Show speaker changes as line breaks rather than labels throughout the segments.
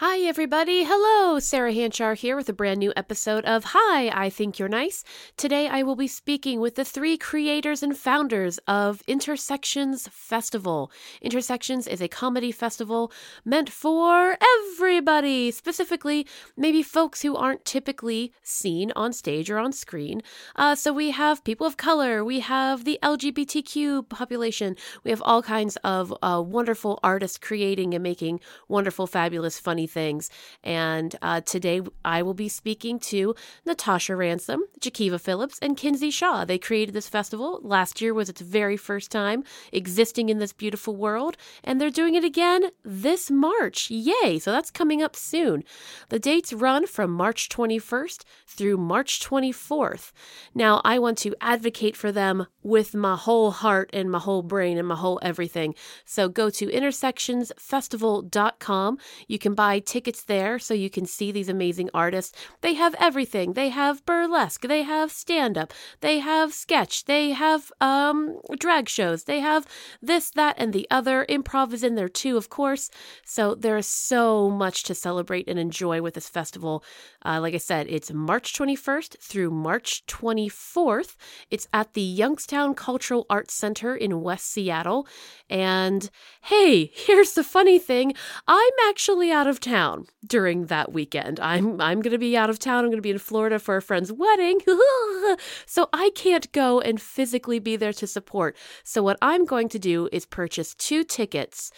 Hi, everybody. Hello. Sarah Hanchar here with a brand new episode of Hi, I Think You're Nice. Today, I will be speaking with the three creators and founders of Intersections Festival. Intersections is a comedy festival meant for everybody, specifically, maybe folks who aren't typically seen on stage or on screen. Uh, so, we have people of color, we have the LGBTQ population, we have all kinds of uh, wonderful artists creating and making wonderful, fabulous, funny things. And uh, today I will be speaking to Natasha Ransom, Jakiva Phillips, and Kinsey Shaw. They created this festival. Last year was its very first time existing in this beautiful world, and they're doing it again this March. Yay! So that's coming up soon. The dates run from March 21st through March 24th. Now, I want to advocate for them with my whole heart and my whole brain and my whole everything. So go to intersectionsfestival.com. You can buy tickets there so you can see these amazing artists. They have everything. They have burlesque, they have stand up, they have sketch, they have um drag shows, they have this, that, and the other. Improv is in there too, of course. So there is so much to celebrate and enjoy with this festival. Uh, like I said, it's March 21st through March 24th. It's at the Youngstown Cultural Arts Center in West Seattle. And hey, here's the funny thing I'm actually out of town during that weekend. I'm, I'm going to be out of town. I'm going to be in Florida for a friend's wedding. so I can't go and physically be there to support. So what I'm going to do is purchase two tickets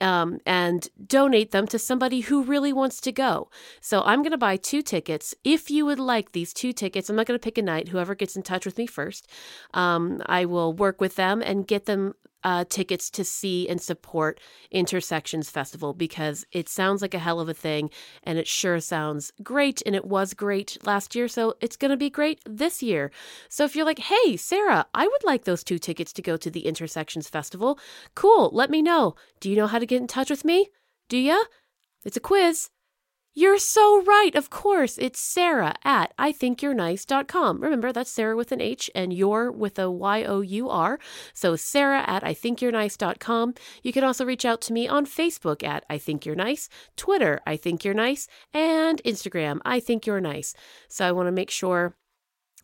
um, and donate them to somebody who really wants to go. So I'm going to buy two tickets. If you would like these two tickets, I'm not going to pick a night. Whoever gets in touch with me first, um, I will work with them and get them uh, tickets to see and support Intersections Festival because it sounds like a hell of a thing and it sure sounds great. And it was great last year, so it's going to be great this year. So if you're like, hey, Sarah, I would like those two tickets to go to the Intersections Festival, cool, let me know. Do you know how to get in touch with me? Do ya? It's a quiz. You're so right. Of course, it's Sarah at IThinkYou'reNice.com. Remember, that's Sarah with an H and you're with a Y O U R. So, Sarah at IThinkYou'reNice.com. You can also reach out to me on Facebook at I Think You're Nice, Twitter, I Think You're Nice, and Instagram, I Think You're Nice. So, I want to make sure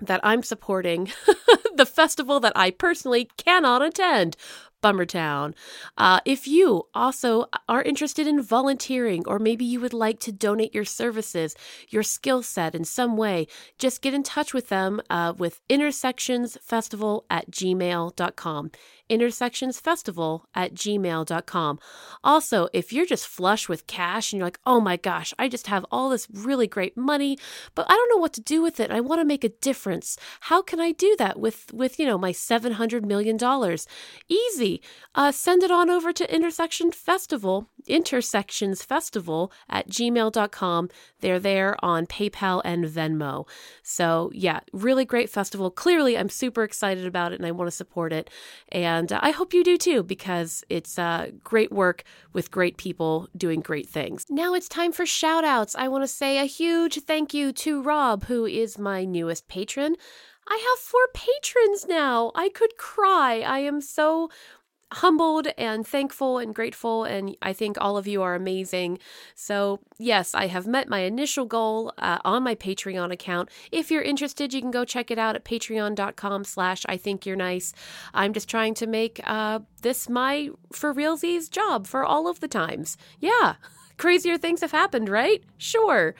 that I'm supporting the festival that I personally cannot attend. Bummertown. Uh, if you also are interested in volunteering, or maybe you would like to donate your services, your skill set in some way, just get in touch with them uh, with intersectionsfestival at gmail.com intersectionsfestival at gmail.com. Also, if you're just flush with cash and you're like, oh my gosh, I just have all this really great money, but I don't know what to do with it. I want to make a difference. How can I do that with, with you know, my $700 million? Easy. Uh, send it on over to Intersection Festival, Intersections Festival at gmail.com. They're there on PayPal and Venmo. So, yeah, really great festival. Clearly, I'm super excited about it and I want to support it. And and uh, I hope you do too, because it's uh, great work with great people doing great things. Now it's time for shout outs. I want to say a huge thank you to Rob, who is my newest patron. I have four patrons now. I could cry. I am so humbled and thankful and grateful, and I think all of you are amazing. So, yes, I have met my initial goal uh, on my Patreon account. If you're interested, you can go check it out at patreon.com slash I think you're nice. I'm just trying to make uh, this my for realsies job for all of the times. Yeah. Crazier things have happened, right? Sure.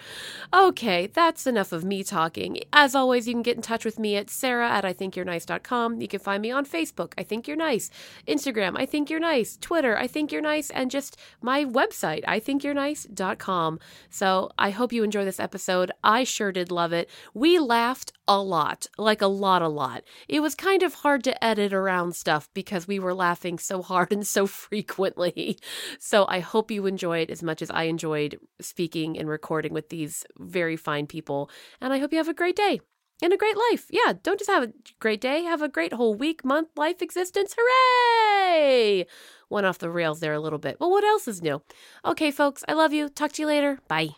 Okay, that's enough of me talking. As always, you can get in touch with me at sarah at ithinkyourenice.com. you're nice.com. You can find me on Facebook, I Think You're Nice, Instagram, I Think You're Nice, Twitter, I Think You're Nice, and just my website, ithinkyourenice.com. So I hope you enjoy this episode. I sure did love it. We laughed a lot, like a lot, a lot. It was kind of hard to edit around stuff because we were laughing so hard and so frequently. So I hope you enjoy it as much as I enjoyed speaking and recording with these very fine people. And I hope you have a great day and a great life. Yeah, don't just have a great day, have a great whole week, month, life, existence. Hooray! Went off the rails there a little bit. Well, what else is new? Okay, folks, I love you. Talk to you later. Bye.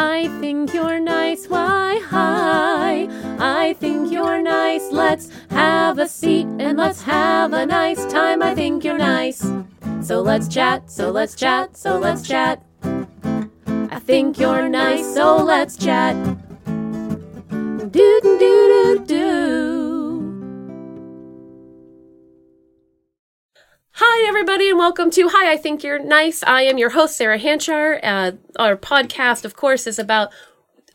I think you're nice. Why, hi, I think you're nice. Let's have a seat and let's have a nice time. I think you're nice. so let's chat, so let's chat, so let's chat. I think you're nice, so let's chat. Do do do do. Hi, everybody, and welcome to Hi, I Think You're Nice. I am your host, Sarah Hanchar. Uh, our podcast, of course, is about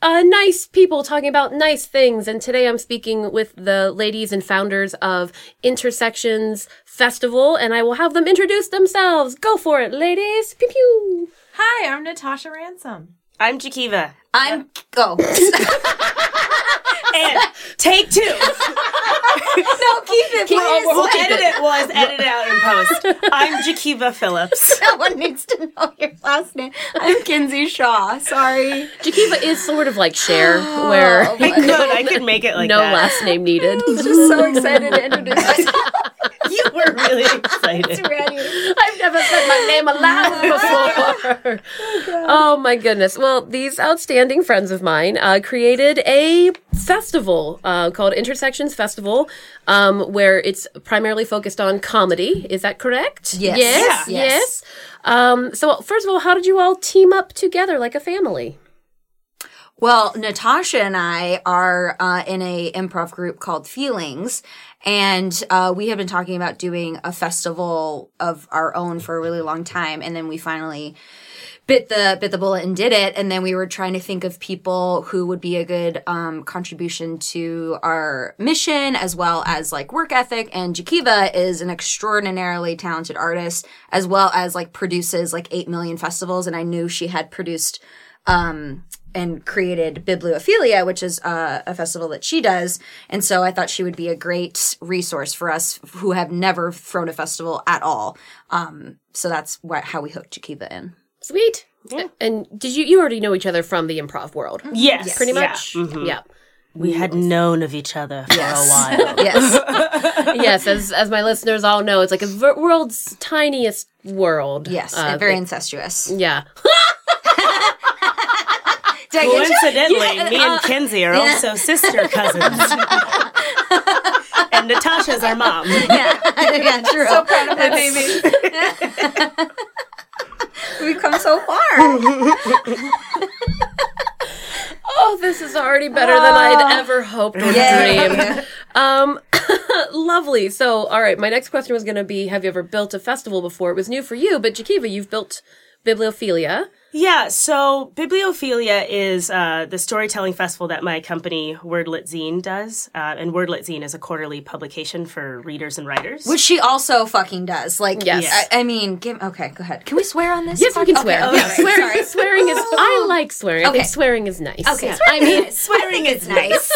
uh, nice people talking about nice things. And today I'm speaking with the ladies and founders of Intersections Festival, and I will have them introduce themselves. Go for it, ladies. Pew pew.
Hi, I'm Natasha Ransom.
I'm Jakiva.
I'm go.
And take two.
no, keep it.
We'll,
please.
we'll edit it. We'll edit it out in post. I'm Jakiva Phillips.
No one needs to know your last name. I'm Kinsey Shaw. Sorry.
Jakiva is sort of like Cher, where
Oh,
I could. I could make it like
no
that.
last name needed.
I'm just so excited to introduce myself.
You were really excited.
Ready.
I've never said my name aloud before. oh my goodness. Well, these outstanding friends of mine uh, created a festival uh, called Intersections Festival, um, where it's primarily focused on comedy. Is that correct?
Yes.
Yes.
Yeah.
Yes.
Yes.
Um, so, first of all, how did you all team up together like a family?
Well, Natasha and I are uh, in a improv group called Feelings, and uh, we have been talking about doing a festival of our own for a really long time, and then we finally bit the bit the bullet and did it. And then we were trying to think of people who would be a good um, contribution to our mission as well as like work ethic. And Jakiva is an extraordinarily talented artist as well as like produces like eight million festivals. And I knew she had produced um, and created Bibliophilia, which is uh, a festival that she does. And so I thought she would be a great resource for us who have never thrown a festival at all. Um, so that's what, how we hooked Jakiva in.
Sweet. Yeah. And did you you already know each other from the improv world?
Yes.
Pretty
yeah.
much.
Mhm.
Yeah.
We had known of each other for
Yes.
a while.
Yes.
yes, as as my listeners all know, it's like a world's tiniest world.
Yes.
Uh,
and very
they-
incestuous.
yeah.
Did I get?
Coincidentally, me and Kenzie are also sister cousins. and Natasha's our mom.
yeah. yeah, true. So
Proud of my baby.
We've come so far.
Oh, this is already better than I'd ever hoped or
Yay.
dreamed. Um, lovely. So, all right, my next question was going to be: Have you ever built a festival before? It was new for you, but Jakiva, you've built Bibliophilia.
Yeah, so Bibliophilia is uh, the storytelling festival that my company Wordlit Zine does, uh, and Wordlit Zine is a quarterly publication for readers and writers.
Which she also fucking does. Like,
Yes.
I, I mean, give, okay, go ahead. Can we swear on this?
Yes, we can swear.
okay,
Yeah,
okay,
swearing,
sorry.
swearing is. I like swearing. I think
Okay.
swearing is nice.
Okay,
I mean,
swearing is nice.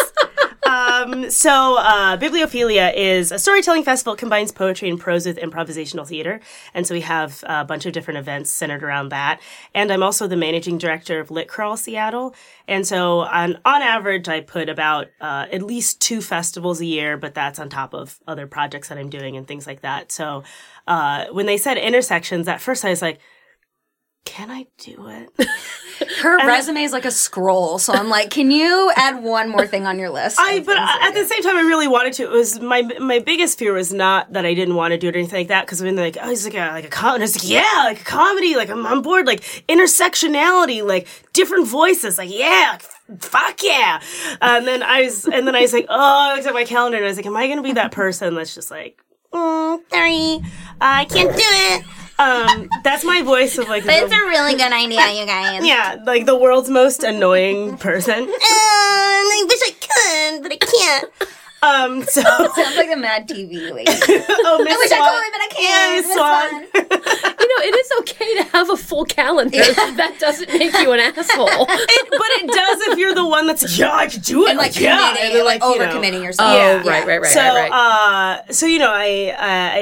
Um, so uh, Bibliophilia is a storytelling festival. It combines poetry and prose with improvisational theater, and so we have a bunch of different events centered around that. And I'm also the managing director of Lit Crawl Seattle, and so on on average, I put about uh, at least two festivals a year, but that's on top of other projects that I'm doing and things like that. So uh, when they said intersections, at first I was like. Can I do it?
Her resume is like a scroll, so I'm like, can you add one more thing on your list?
I but
that
at the same time, I really wanted to. It was my my biggest fear was not that I didn't want to do it or anything like that. Because when like, oh, he's like a like a comedy, I was like, yeah, like a comedy, like I'm on board, like intersectionality, like different voices, like yeah, fuck yeah. And then I was and then I was like, oh, I looked at my calendar and I was like, am I gonna be that person that's just like, mm, sorry, I can't do it. Um, that's my voice of like.
It's
the-
a really good idea, you guys.
yeah, like the world's most annoying person. Uh, I wish I could, but I can't. Um, so
Sounds like a Mad TV lady.
oh, Miss
I wish I
Swan.
could, but I can't.
Miss
Miss
Swan.
you know, it is okay to have a full calendar. That doesn't make you an asshole.
It- but it does if you're the one that's like, yeah, I could do it.
And like
yeah,
committing,
and then,
like
you know.
overcommitting yourself.
Oh,
Yeah.
right, right, right,
so,
right, right.
uh, so you know, I, I, I,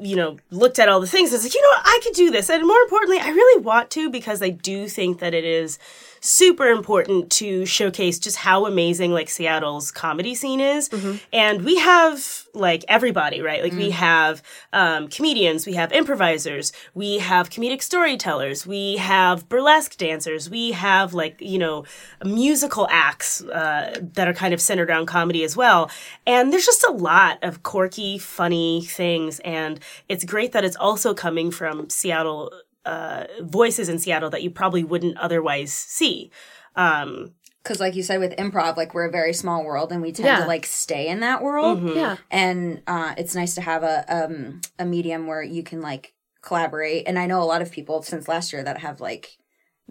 you know, looked at all the things. I was like, you know what, I could do this, and more importantly, I really want to because I do think that it is super important to showcase just how amazing like Seattle's comedy scene is. And we have like everybody, right? Like we have um, comedians, we have improvisers, we have comedic storytellers, we have burlesque dancers, we have like, you know, musical acts uh, that are kind of centered around comedy as well. And there's just a lot of quirky, funny things. And it's great that it's also coming from Seattle uh, voices in Seattle that you probably wouldn't otherwise see. Um,
Because, like you said, with improv, like we're a very small world, and we tend
Yeah.
to like stay in that world.
Mm-hmm.
Yeah.
and uh, it's nice to have a um, a medium where you can like collaborate. And I know a lot of people since last year that have like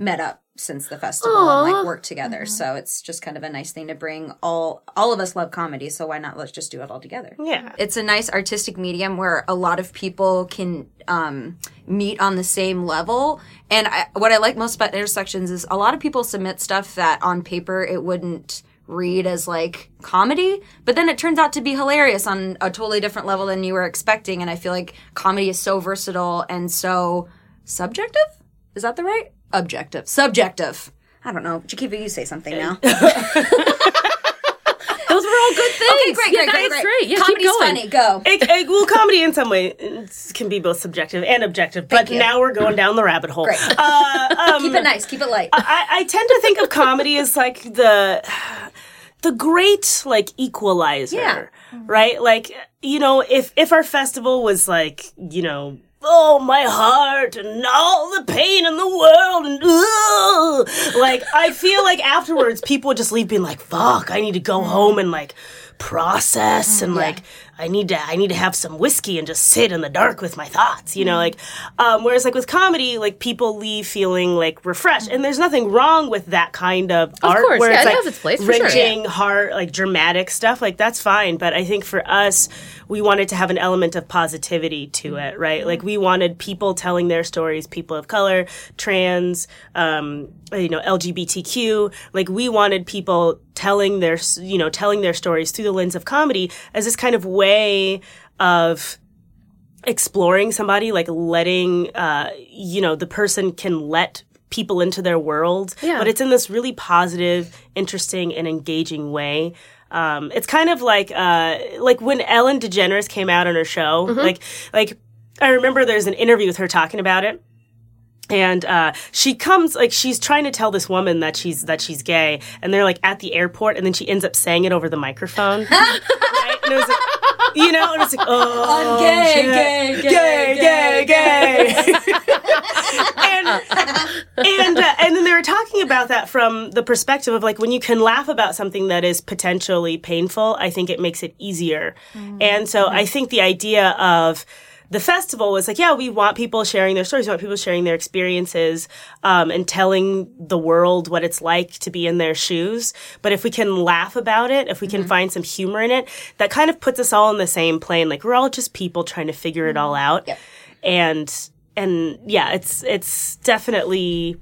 met up since the festival and like worked together. So it's just kind of a nice thing to bring all all of us love comedy, so why not let's just do it all together.
yeah.
It's a nice artistic medium where a lot of people can um, meet on the same level. And I, what I like most about intersections is a lot of people submit stuff that on paper it wouldn't read as like comedy, but then it turns out to be hilarious on a totally different level than you were expecting. And I feel like comedy is so versatile and so subjective. Is that the right? Objective. Subjective. I don't know. Jakiva, you say something now.
Those were all good things.
Okay, great,
Yeah,
great, great,
that's
great.
great. Yeah,
Comedy's
keep going.
funny. Go.
It, it- well, comedy in some way can be both subjective and objective, but
you.
now we're going down the rabbit hole.
Great.
Uh, um,
Keep it nice. Keep it light.
I, I tend to think of comedy as like the the great like equalizer,
Yeah.
right? Like you know, if if our festival was like you know. Oh, my heart and all the pain in the world and ugh. like I feel like afterwards people would just leave being like, "Fuck, I need to go home and like process and like I need to I need to have some whiskey and just sit in the dark with my thoughts, you know, like um whereas like with comedy, like people leave feeling like refreshed and there's nothing wrong with that kind of, art
course,
where
yeah,
it's
it
like
has its place, for sure.
wrenching, heart, like dramatic stuff, like that's fine, but I think for us we wanted to have an element of positivity to it, right? Like we wanted people telling their stories, people of color, trans, um, you know, LGBTQ. Like we wanted people telling their, you know, telling their stories through the lens of comedy as this kind of way of exploring somebody, like letting, uh, you know, the person can let people into their world,
Yeah.
but it's in this really positive, interesting, and engaging way. Um, it's kind of like uh, like when Ellen DeGeneres came out on her show. Like like I remember there's an interview with her talking about it. And uh, she comes like she's trying to tell this woman that she's that she's gay, and they're like at the airport, and then she ends up saying it over the microphone. And it was like, you know, and it's like, oh,
gay,
shit.
gay,
gay,
gay,
gay, gay. and and uh, and then they were talking about that from the perspective of like when you can laugh about something that is potentially painful, I think it makes it easier. And so I think the idea of the festival was like, yeah, we want people sharing their stories, we want people sharing their experiences, um, and telling the world what it's like to be in their shoes. But if we can laugh about it, if we can find some humor in it, that kind of puts us all on the same plane. Like we're all just people trying to figure it all out. And and yeah, it's it's definitely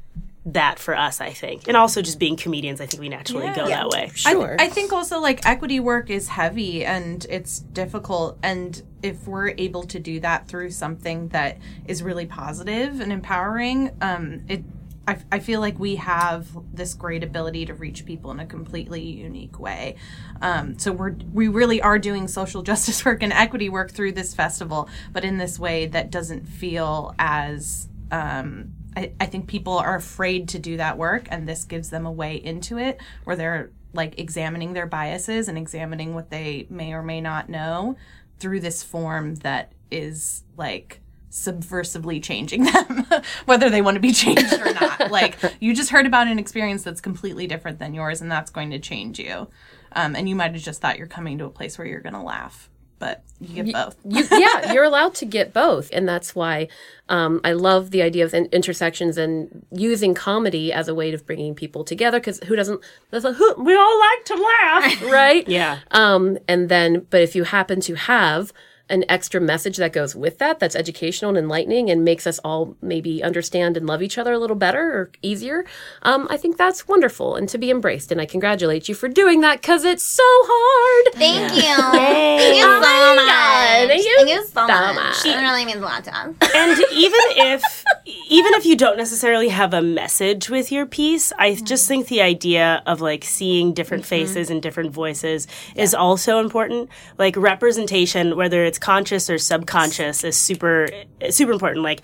that for us, I think. And also just being comedians, I think we naturally go
Yeah.
that way.
Sure.
I, I think also like equity work is heavy and it's difficult and if we're able to do that through something that is really positive and empowering um it I, I feel like we have this great ability to reach people in a completely unique way. Um, so we're we really are doing social justice work and equity work through this festival, but in this way that doesn't feel as um, I, I think people are afraid to do that work, and this gives them a way into it where they're like examining their biases and examining what they may or may not know through this form that is like subversively changing them, whether they want to be changed or not. like you just heard about an experience that's completely different than yours, and that's going to change you. Um, and you might have just thought you're coming to a place where you're going to laugh, but you get both.
you, yeah, you're allowed to get both, and that's why um, I love the idea of in- intersections and using comedy as a way of bringing people together. Because who doesn't? That's a, who, we all like to laugh, right?
Yeah.
Um, and then, but if you happen to have an extra message that goes with that, that's educational and enlightening and makes us all maybe understand and love each other a little better or easier, um, I think that's wonderful and to be embraced. And I congratulate you for doing that because it's so hard.
Thank you. Thank you so much.
God. Thank you
Thank you so,
so
much.
much.
It really means a lot to us.
and even if even if you don't necessarily have a message with your piece i just think the idea of like seeing different faces and different voices is also important like representation whether it's conscious or subconscious is super super important like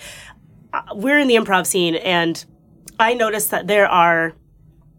uh, we're in the improv scene and i noticed that there are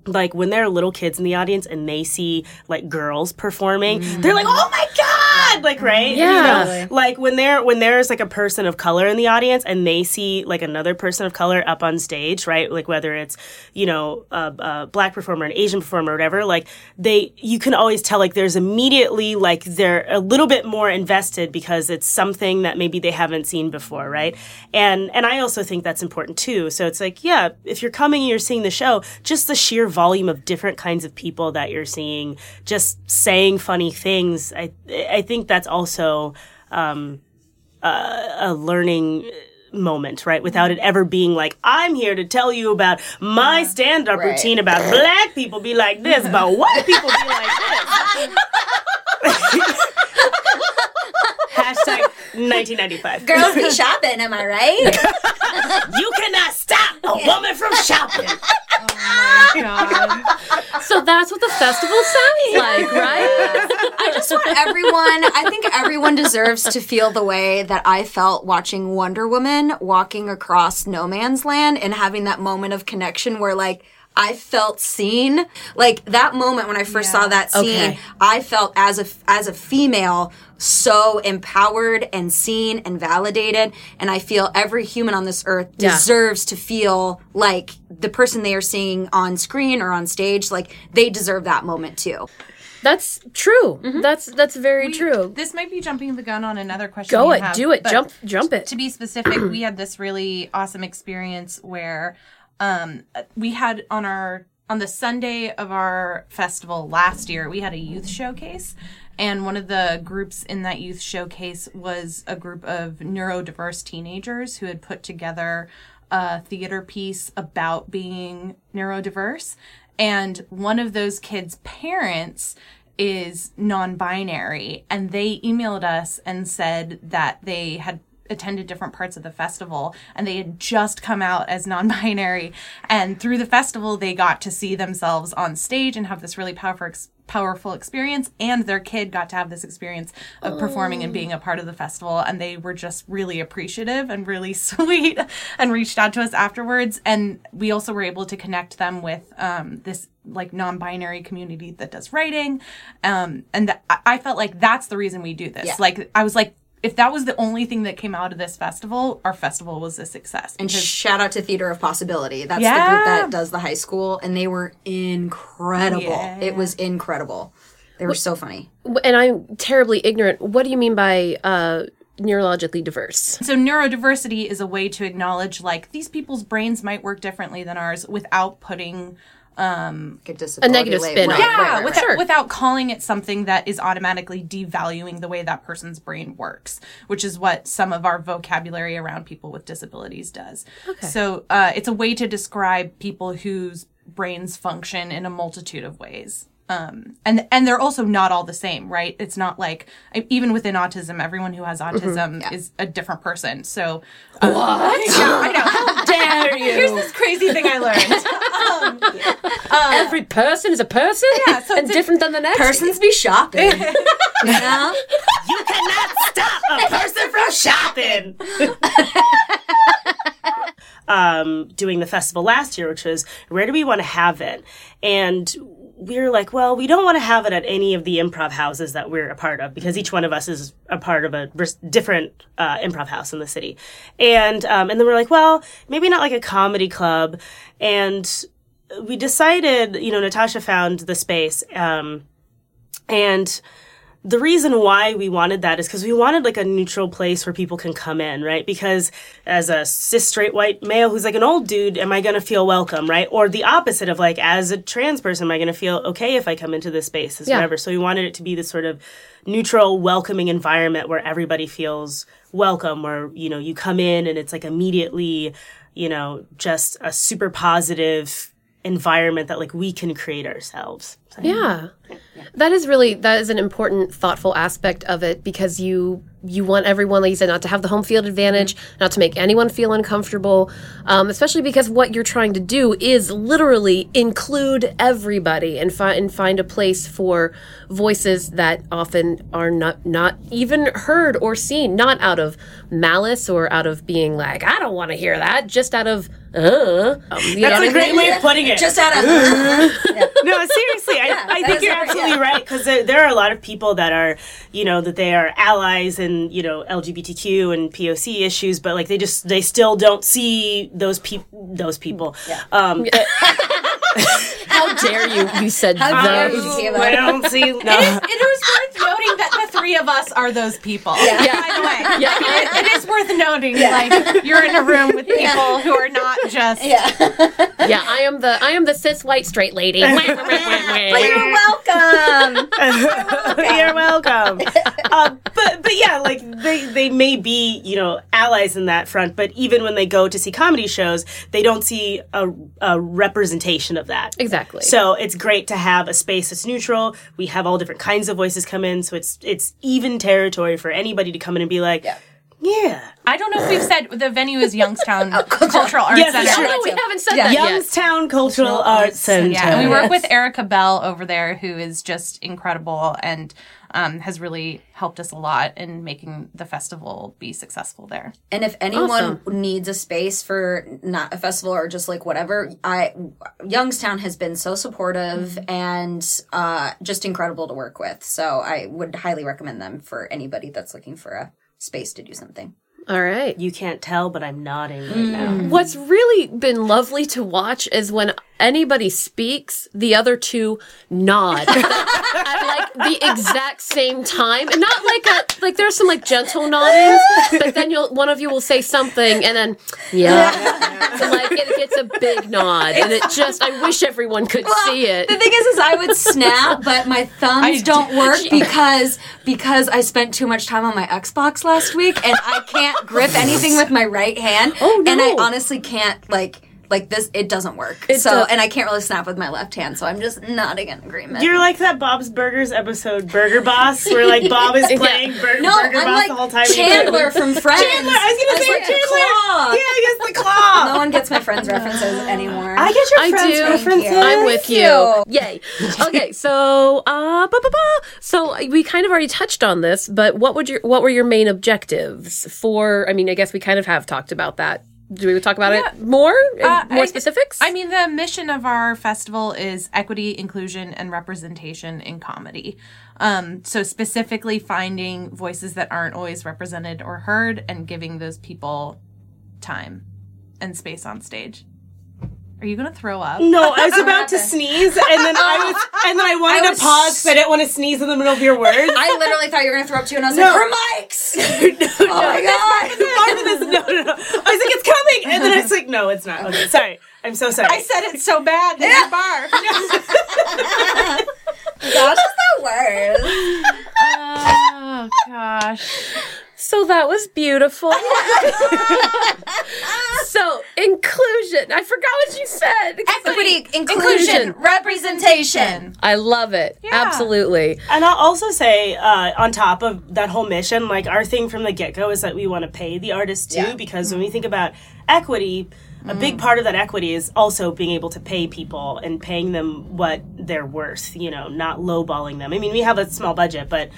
like when there are little kids in the audience and they see like girls performing, they're like, "Oh my god!" Bad, like right? You
Yeah.
know, like when there when there's like a person of color in the audience and they see like another person of color up on stage, right? Like whether it's you know a, a black performer, an Asian performer, whatever. Like they, you can always tell like there's immediately like they're a little bit more invested because it's something that maybe they haven't seen before, right? And and I also think that's important too. So it's like yeah, if you're coming and you're seeing the show, just the sheer volume of different kinds of people that you're seeing, just saying funny things. I I think that's also um, a, a learning moment, right? Without it ever being like, I'm here to tell you about my stand up
Right.
routine about black people be like this, about white people be like this. Hashtag 1995.
Girls be shopping, am I right?
You cannot stop a woman from shopping.
Oh God.
So that's what the festival sounds like, right?
I just want everyone, I think everyone deserves to feel the way that I felt watching Wonder Woman walking across no man's land and having that moment of connection where, like, I felt seen. Like that moment when I first saw that scene,
Okay.
I felt as a as a female so empowered and seen and validated and I feel every human on this earth
Yeah.
deserves to feel like the person they are seeing on screen or on stage like they deserve that moment too.
That's true. Mm-hmm. That's that's very true.
This might be jumping the gun on another question.
Go it,
have,
do it, jump, jump it.
To be specific, we had this really awesome experience where um, we had on our on the Sunday of our festival last year, we had a youth showcase. And one of the groups in that youth showcase was a group of neurodiverse teenagers who had put together a theater piece about being neurodiverse. And one of those kids' parents is non-binary and they emailed us and said that they had attended different parts of the festival and they had just come out as non-binary. And through the festival they got to see themselves on stage and have this really powerful ex- powerful experience and their kid got to have this experience of performing and being a part of the festival and they were just really appreciative and really sweet and reached out to us afterwards. And we also were able to connect them with um, this like non-binary community that does writing. Um, and th- I- I felt like that's the reason we do this.
Yeah.
like I was like if that was the only thing that came out of this festival our festival was a success
And
because
shout out to Theater of Possibility. That's the group that does the high school, and they were incredible.
Yeah.
It was incredible. They were so funny.
And I'm terribly ignorant. What do you mean by uh, neurologically diverse?
So neurodiversity is a way to acknowledge like these people's brains might work differently than ours without putting
Like a, disability
negative
label.
spin on it.
yeah,
right, right,
without,
Sure.
without calling it something that is automatically devaluing the way that person's brain works, which is what some of our vocabulary around people with disabilities does. Okay. So uh, it's a way to describe people whose brains function in a multitude of ways. Um, and and they're also not all the same, right? It's not like even within autism, everyone who has autism is a different person. So uh, what? Yeah, I know. How dare you? Here's this crazy thing I learned.
Every person is a person
Yeah, so
and
it's a-
different than the next.
Persons be shopping. you know?
You cannot stop a person from shopping. um, doing the festival last year, which was where do we want to have it? And we were like, well, we don't want to have it at any of the improv houses that we're a part of because each one of us is a part of a different uh, improv house in the city. And um, and then we're like, well, maybe not like a comedy club. And we decided, you know, Natasha found the space. Um, and the reason why we wanted that is because we wanted like a neutral place where people can come in, right? Because as a cis straight white male who's like an old dude, am I going to feel welcome, right? Or the opposite of like as a trans person, am I going to feel okay if I come into this space, as
Yeah.
whatever? So we wanted it to be this sort of neutral, welcoming environment where everybody feels welcome, where you know you come in and it's like immediately, you know, just a super positive environment that like we can create ourselves. So-
Yeah. That is really that is an important thoughtful aspect of it because you you want everyone like you said not to have the home field advantage not to make anyone feel uncomfortable um, especially because what you're trying to do is literally include everybody and find and find a place for voices that often are not not even heard or seen not out of malice or out of being like I don't want to hear that just out of Uh, um, you
That's
what
a
I
great
mean?
way of putting it.
Just out of yeah.
no, seriously, I, I think you're
a-
absolutely
yeah.
right because there, there are a lot of people that are, you know, that they are allies in, you know, LGBTQ and POC issues, but like they just they still don't see those people, those people. Um,
How dare you? You said
How
those.
you,
I don't see. No.
It is, it is worth noting that the three of us are those people.
Yeah.
By the way,
Yeah.
It, it is worth noting. Like you're in a room with people who are not just.
Yeah.
Yeah, I am the I am the cis white straight lady.
You're welcome.
You're welcome. uh, but but yeah, like they they may be you know allies in that front, but even when they go to see comedy shows, they don't see a, a representation of that.
Exactly.
So it's great to have a space that's neutral. We have all different kinds of voices come in, so it's it's even territory for anybody to come in and be like,
Yeah.
Yeah,
I don't know if we've said the venue is Youngstown Cultural Arts
Yes,
Center.
it's
Oh, no, we haven't said
Yeah.
that yet.
Youngstown Cultural Arts Center.
Yeah, and we work
Yes.
with Erica Bell over there, who is just incredible and um, has really helped us a lot in making the festival be successful there.
And if anyone
Awesome.
needs a space for not a festival or just like whatever, I Youngstown has been so supportive and uh, just incredible to work with. So I would highly recommend them for anybody that's looking for a space to do something.
All right.
You can't tell, but I'm nodding right
Mm.
now.
What's really been lovely to watch is when anybody speaks, the other two nod at like the exact same time, and not like a like there's some like gentle nodding, but then you'll one of you will say something, and then yeah, like it gets a big nod, and it just I wish everyone could see it.
The thing is, is I would snap, but my thumbs don't work because because I spent too much time on my Xbox last week, and I can't grip anything with my right hand.
Oh, no.
And I honestly can't like like this. It doesn't work. so
does-
and I can't really snap with my left hand. So I'm just nodding in agreement.
You're like that Bob's Burgers episode, Burger Boss, where like Bob is playing Bur-
no,
Burger
I'm
Boss
like
the whole time.
Chandler from Friends.
Chandler, I was gonna
I
say
like
Chandler.
Claw.
Yeah, I guess the claw.
No one gets my Friends references anymore.
I get your
I
friends
do.
references.
I'm with you.
you.
Yay. Okay, so uh ba, ba, ba. so we kind of already touched on this, but what would your what were your main objectives for I mean, I guess we kind of have talked about that. Do we talk about it more?
Uh,
more
I-
specifics?
I mean, the mission of our festival is equity, inclusion, and representation in comedy. Um, so specifically finding voices that aren't always represented or heard and giving those people time and space on stage. Are you gonna throw up?
No, I was about to sneeze, and then I was, and then I wanted
I
to pause because I didn't want to sneeze in the middle of your words.
I literally thought you were gonna throw up too, and I was
No.
like, "Her mics!"
no,
Oh my god!
Part of this, no, no, no. I was like, it's coming, and then I was like, no, it's not. Okay, sorry. I'm so sorry.
I said it so bad that you barfed.
Gosh, is the worst.
oh gosh.
So that was beautiful. so inclusion. I forgot what you said.
Equity, inclusion, representation.
I love it. Absolutely.
And I'll also say, uh, on top of that whole mission, like our thing from the get go is that we want to pay the artists too,
Yeah.
because when we think about equity, a big part of that equity is also being able to pay people and paying them what they're worth, you know, not lowballing them. I mean, we have a small budget, but,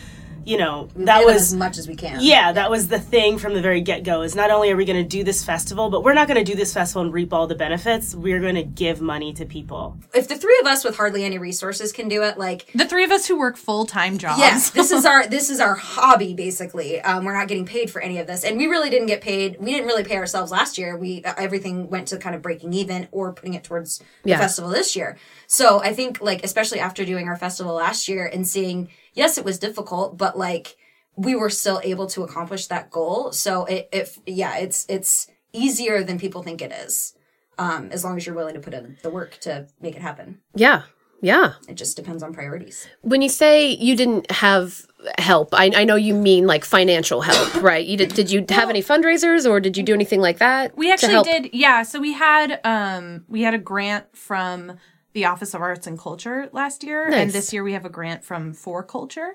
you know, that was.
as much as we can.
Yeah, that was the thing from the very get go. Is not only are we going to do this festival, but we're not going to do this festival and reap all the benefits. We're going to give money to people.
If the three of us with hardly any resources can do it, like
The three of us who work full time jobs.
Yes, this is our this is our hobby basically. Um, we're not getting paid for any of this, and we really didn't get paid. We didn't really pay ourselves last year. We uh, everything went to kind of breaking even or putting it towards the festival this year. So I think like especially after doing our festival last year and seeing yes, it was difficult, but like we were still able to accomplish that goal. So it if yeah, it's it's easier than people think it is. Um, as long as you're willing to put in the work to make it happen.
Yeah. Yeah.
It just depends on priorities.
When you say you didn't have help, I, I know you mean like financial help, right? You did, did you have any fundraisers or did you do anything like that?
We actually did, yeah. So we had um we had a grant from the Office of Arts and Culture last year, and this year we have a grant from 4Culture,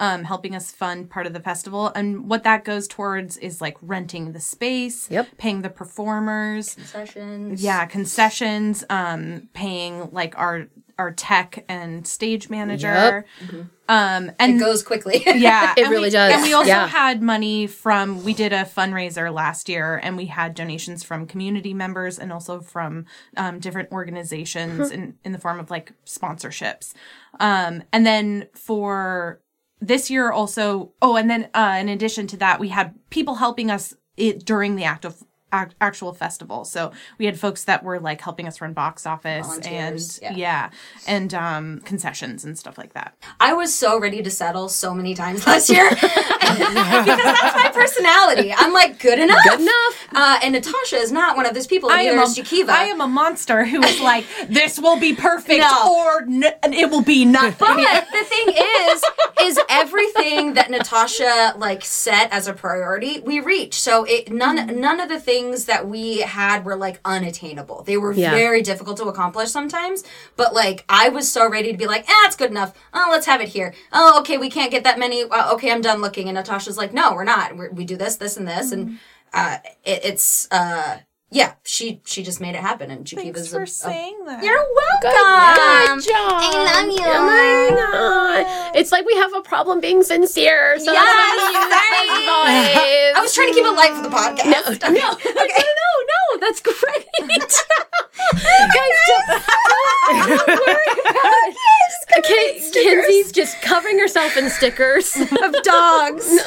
um, helping us fund part of the festival. And what that goes towards is like renting the space,
Yep.
paying the performers,
Sessions.
yeah, concessions, um, paying like our our tech and stage manager. Um, and
It goes quickly.
yeah,
It
and we-
really does,
And we also
yeah.
had money from we did a fundraiser last year, and we had donations from community members and also from um, different organizations in in the form of like sponsorships. Um, and then for this year also, oh, and then uh, in addition to that, we had people helping us it during the act of act, actual festival. So we had folks that were like helping us run box office
Volunteers,
and
yeah.
yeah, and um, concessions and stuff like that.
I was so ready to settle so many times last year because that's my personality. I'm like good enough.
Good enough.
Uh, and Natasha is not one of those people.
I am, a,
is Jakiva.
I am a monster who is like, this will be perfect
No.
or n- it will be nothing.
But the thing is, is everything that Natasha like set as a priority, we reached. So it none none of the things that we had were like unattainable. They were
Yeah.
very difficult to accomplish sometimes. But like I was so ready to be like, ah, it's good enough. Oh, let's have it here. Oh, okay, we can't get that many. Uh, okay, I'm done looking. And Natasha's like, no, we're not. We're, we do this, this, and this, and uh, it, it's uh. Yeah, she she just made it happen, and
Thanks
Jakiva's
for
a, a,
saying that.
You're welcome.
Good
welcome.
job.
I love you.
Oh my God. It's like we have a problem being sincere. So
Yes,
that's why we use this.
I was trying to keep it light for the podcast.
No, no, okay. no, no, that's great. Guys, just don't worry about it. Okay, Kenzie's just covering herself in stickers of dogs.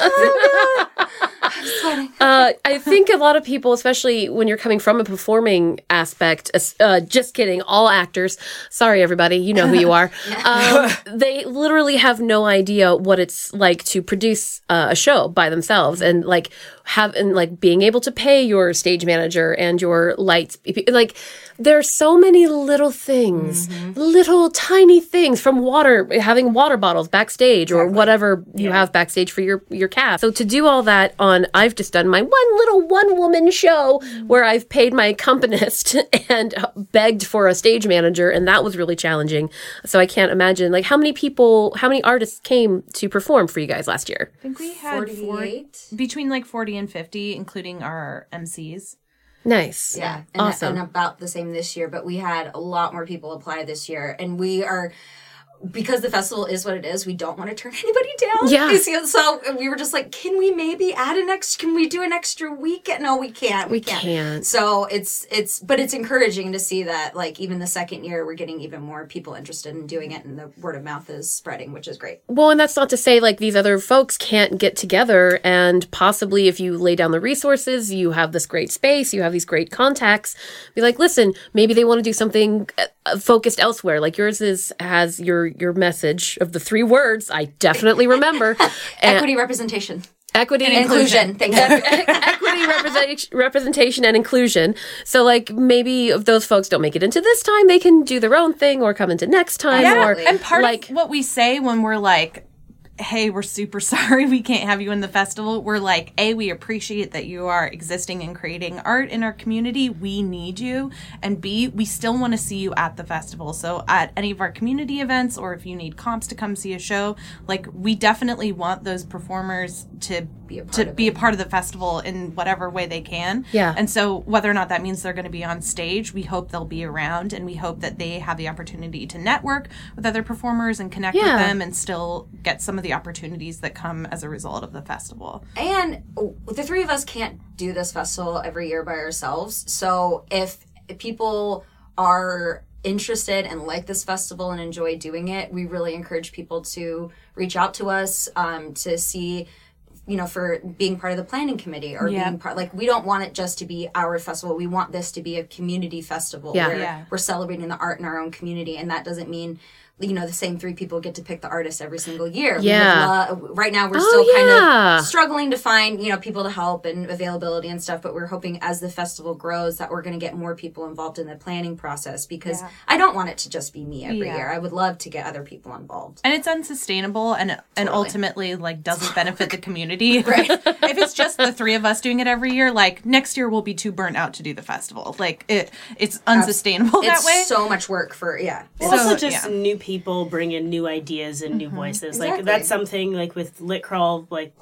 Uh, I think a lot of people, especially when you're coming from a performing aspect, uh, just kidding, all actors, sorry everybody, you know who you are, um, they literally have no idea what it's like to produce uh, a show by themselves and like have and like being able to pay your stage manager and your lights like there's so many little things mm-hmm. little tiny things from water having water bottles backstage or whatever you have backstage for your your cast. So to do all that on i've just done my one little one woman show where i've paid my accompanist and begged for a stage manager and that was really challenging. So i can't imagine like how many people how many artists came to perform for you guys last year?
I think we had 40, between like 40 and 50, including our MCs.
Nice
Yeah, and,
Awesome.
and about the same this year, but we had a lot more people apply this year, and we are because the festival is what it is. We don't want to turn anybody down.
Yeah.
So we were just like, can we maybe add an extra? Can we do an extra weekend? No, we can't.
We can't.
So it's it's, but it's encouraging to see that like even the second year we're getting even more people interested in doing it, and the word of mouth is spreading, which is great.
Well, and that's not to say like these other folks can't get together and possibly if you lay down the resources, you have this great space, you have these great contacts, be like, listen, maybe they want to do something uh, focused elsewhere. Like yours is has your your message of the three words I definitely remember. and
Equity representation,
equity and
inclusion. Thank you.
equity representation, representation and inclusion. So like maybe if those folks don't make it into this time, they can do their own thing or come into next time or
and part
like
of what we say when we're like, hey, we're super sorry we can't have you in the festival, we're like, A, we appreciate that you are existing and creating art in our community. We need you. And B, we still want to see you at the festival. So at any of our community events or if you need comps to come see a show, like we definitely want those performers to
Be a part
to
of
be a part of the festival in whatever way they can.
Yeah.
And so whether or not that means they're going to be on stage, we hope they'll be around and we hope that they have the opportunity to network with other performers and connect
Yeah.
with them and still get some of the opportunities that come as a result of the festival.
And the three of us can't do this festival every year by ourselves. So if people are interested and like this festival and enjoy doing it, we really encourage people to reach out to us um, to see. You know, for being part of the planning committee or
Yeah.
being part, like we don't want it just to be our festival. We want this to be a community festival
Yeah.
where
Yeah.
we're celebrating the art in our own community, and that doesn't mean you know the same three people get to pick the artist every single year.
Yeah.
lo- right now we're
Oh,
still kind of struggling to find you know people to help and availability and stuff but we're hoping as the festival grows that we're going to get more people involved in the planning process because i don't want it to just be me every
Yeah.
year i would love to get other people involved
And it's unsustainable and and ultimately like doesn't benefit the community. right. if it's just the three of us doing it every year, like next year we'll be too burnt out to do the festival. Like it it's unsustainable that
it's
way.
so much work for yeah
Well, also, just
yeah.
new people bring in new ideas and new mm-hmm. voices. Like that's something like with Lit Crawl. Like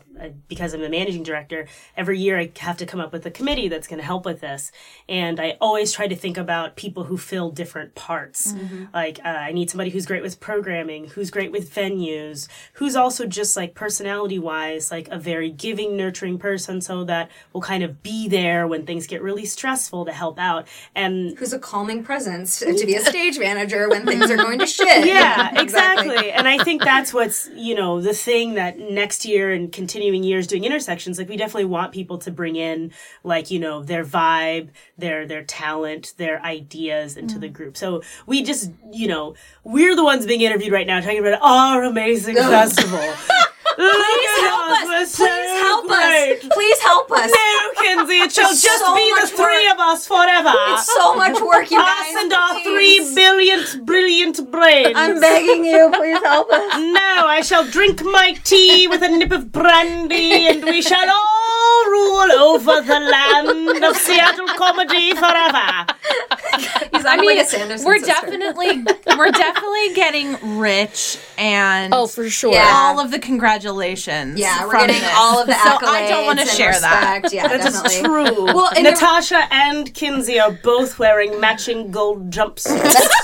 because I'm the managing director, every year I have to come up with a committee that's going to help with this. And I always try to think about people who fill different parts. Like, uh, I need somebody who's great with programming, who's great with venues, who's also just like personality wise, like a very giving, nurturing person, so that will kind of be there when things get really stressful to help out. And
Who's a calming presence to be a stage manager when things are going to shit.
yeah, exactly. and I think that's what's, you know, the thing that next year and continuing years doing intersections, like we definitely want people to bring in like, you know, their vibe, their their talent, their ideas into the mm. group. So we just, you know, we're the ones being interviewed right now talking about our amazing festival.
Please help us. Please help us. Please help us.
No, Kinsey, it shall just
so
be the three
work.
of us forever.
It's so much work, you
us
guys.
Us and our
please.
three brilliant, brilliant brains.
I'm begging you, please help us.
No, I shall drink my tea with a nip of brandy, and we shall all rule over the land of Seattle comedy forever.
He's
I
like
mean,
a Sanderson
we're
sister.
definitely we're definitely getting rich and
Oh, for sure.
Yeah.
all of the congratulations.
Yeah, we're
from
getting
this.
all of the
so. I don't want to
and
share that.
Yeah,
That is
definitely.
true.
Well, and
Natasha and Kinsey are both wearing matching gold jumpsuits.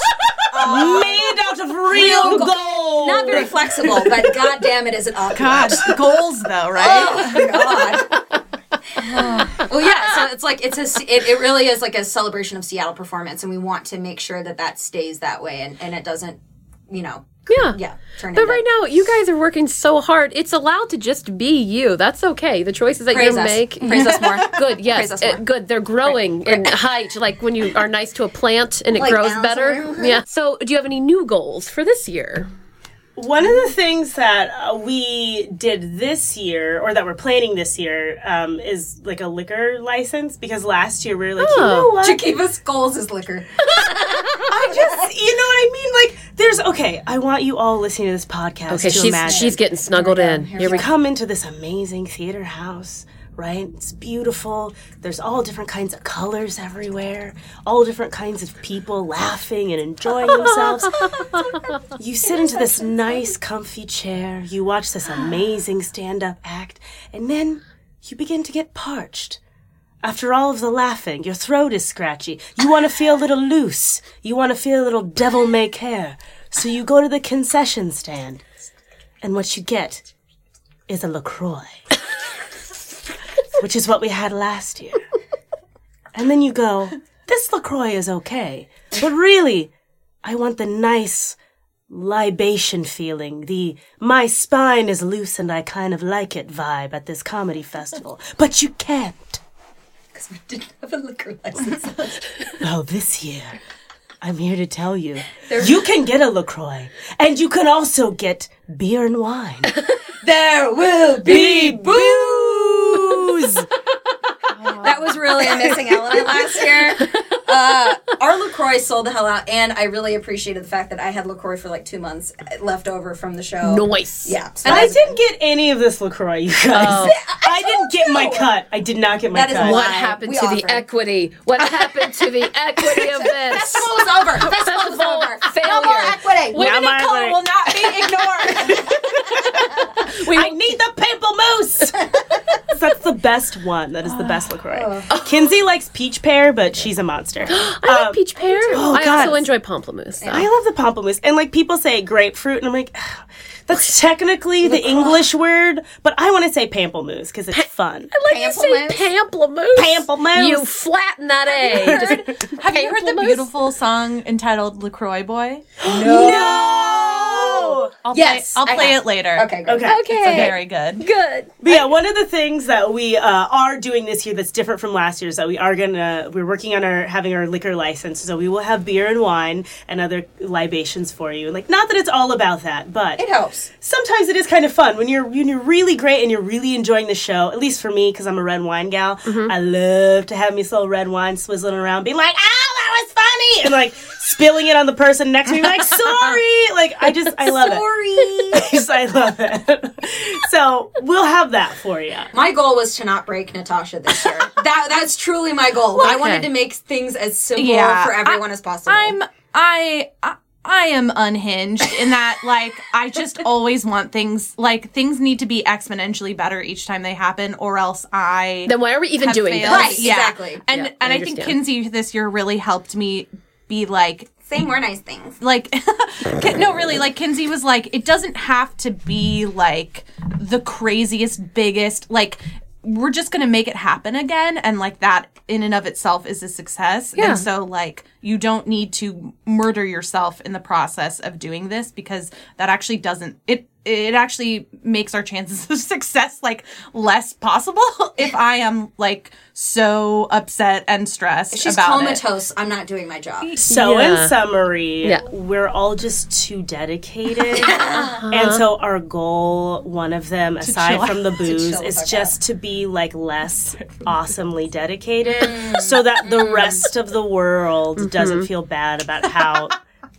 Uh, Made out of real,
Real
gold.
gold. Not very flexible, but god damn it, is it awkward.
God, goals though, right?
Oh god. well, yeah. So it's like it's a it, it really is like a celebration of Seattle performance, and we want to make sure that that stays that way, and, and it doesn't, you know,
Yeah.
yeah,
But
into
right now, you guys are working so hard. It's allowed to just be you. That's okay. The choices that
Praise
you
us.
make.
Praise us more.
Good, yes.
Praise us
uh,
more.
good. They're growing in height, like when you are nice to a plant and it
Like
grows better. Yeah. So, do you have any new goals for this year?
One of the things that uh, we did this year, or that we're planning this year, um, is like a liquor license because last year we were like, you know what?
Jakiva's goals is liquor.
I just, you know what I mean? Like, there's okay. I want you all listening to this podcast
Okay,
to
she's
imagine.
she's getting snuggled
Here we go.
in.
Here
Here we
come into this amazing theater house, right? It's beautiful. There's all different kinds of colors everywhere, all different kinds of people laughing and enjoying themselves. you sit into this nice, comfy chair, you watch this amazing stand up act, and then you begin to get parched. After all of the laughing, your throat is scratchy. You want to feel a little loose. You want to feel a little devil may care. So you go to the concession stand, and what you get is a LaCroix, which is what we had last year. And then you go, this LaCroix is okay, but really, I want the nice libation feeling, the my spine is loose and I kind of like it vibe at this comedy festival. But you can't.
Because we didn't have a liquor license.
Well, oh, this year, I'm here to tell you, you can get a LaCroix, and you can also get beer and wine.
there will be
booze!
Really a missing element last year. Uh, our LaCroix sold the hell out, and I really appreciated the fact that I had LaCroix for like two months left over from the show.
Noise.
Yeah. So
And
that
I didn't get any of this LaCroix, you guys. I didn't get my cut. I did not get my
That is
cut.
What happened
We
to
offered.
the equity? What happened to the equity of this?
Festival's over. Festival's over.
Failure.
No more equity.
Now
Women
my
of color
equity.
will not be ignored.
I need the pimple moose. That's the best one. That is the best LaCroix. Kinsey likes peach pear, but she's a monster.
I like um, peach pear.
Oh,
I also enjoy pamplemousse. though.
I love the pamplemousse. And like people say grapefruit, and I'm like, that's technically the English word, but I want to say pamplemousse because it's fun.
I like to say pamplemousse.
Pamplemousse.
You flatten that A. Just
Have you heard the beautiful song entitled "Lacroix Boy"?
No.
I'll
Yes,
play, I'll
I
play
have.
it later.
Okay, great.
Okay.
Okay.
very good.
Good.
But yeah, one of the things that we uh, are doing this year that's different from last year is that we are gonna we're working on our having our liquor license, so we will have beer and wine and other libations for you. Like, not that it's all about that, but
It helps.
sometimes it is kind of fun when you're when you're really great and you're really enjoying the show. At least for me, because I'm a red wine gal, I love to have me some red wine swizzling around, being like, "Oh, that was funny," and like spilling it on the person next to me, like, "Sorry," like I just I love it.
Sorry.
I love it. so we'll have that for you.
My goal was to not break Natasha this year. that that's truly my goal. I wanted to make things as simple
Yeah,
for everyone
I-
as possible.
I'm I, I I am unhinged in that like I just always want things like things need to be exponentially better each time they happen or else I
Then why are we even doing
failed.
this?
Right, exactly.
And
Yeah,
and
I
I, think. Kinsey this year really helped me be like
Say more nice things.
like no really like Kinsey was like it doesn't have to be like the craziest biggest like we're just gonna make it happen again and like that in and of itself is a success
Yeah.
and so like you don't need to murder yourself in the process of doing this because that actually doesn't it it actually makes our chances of success like less possible if i am like so upset and stressed
She's
about it.
comatose. I'm not doing my job.
So,
Yeah.
in summary,
Yeah.
we're all just too dedicated. Uh-huh. and so, our goal, one of them, aside
chill
from the booze, is
fuck
just to be like less awesomely dedicated mm. so that the mm. rest of the world mm-hmm. doesn't feel bad about how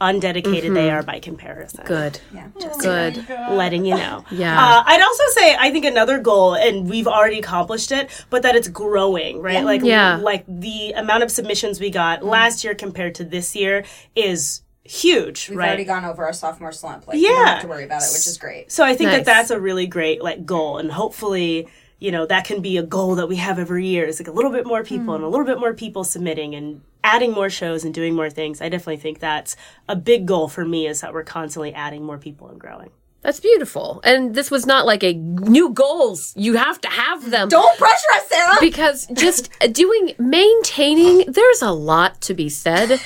undedicated they mm-hmm. are by comparison.
Good.
Yeah.
Just Good.
Letting you know.
Yeah.
Uh, I'd also say I think another goal, and we've already accomplished it, but that it's growing, right? Like,
Yeah.
like the amount of submissions we got mm-hmm. last year compared to this year is huge,
We've
right?
already gone over our sophomore slump. Like, we don't
Yeah.
have to worry about it, which is great.
so I think
Nice.
that that's a really great like goal, and hopefully. You know, that can be a goal that we have every year. Is like a little bit more people hmm. and a little bit more people submitting and adding more shows and doing more things. I definitely think that's a big goal for me is that we're constantly adding more people and growing.
That's beautiful. And this was not like a new goals. You have to have them.
Don't pressure us, Sarah.
because just doing maintaining there's a lot to be said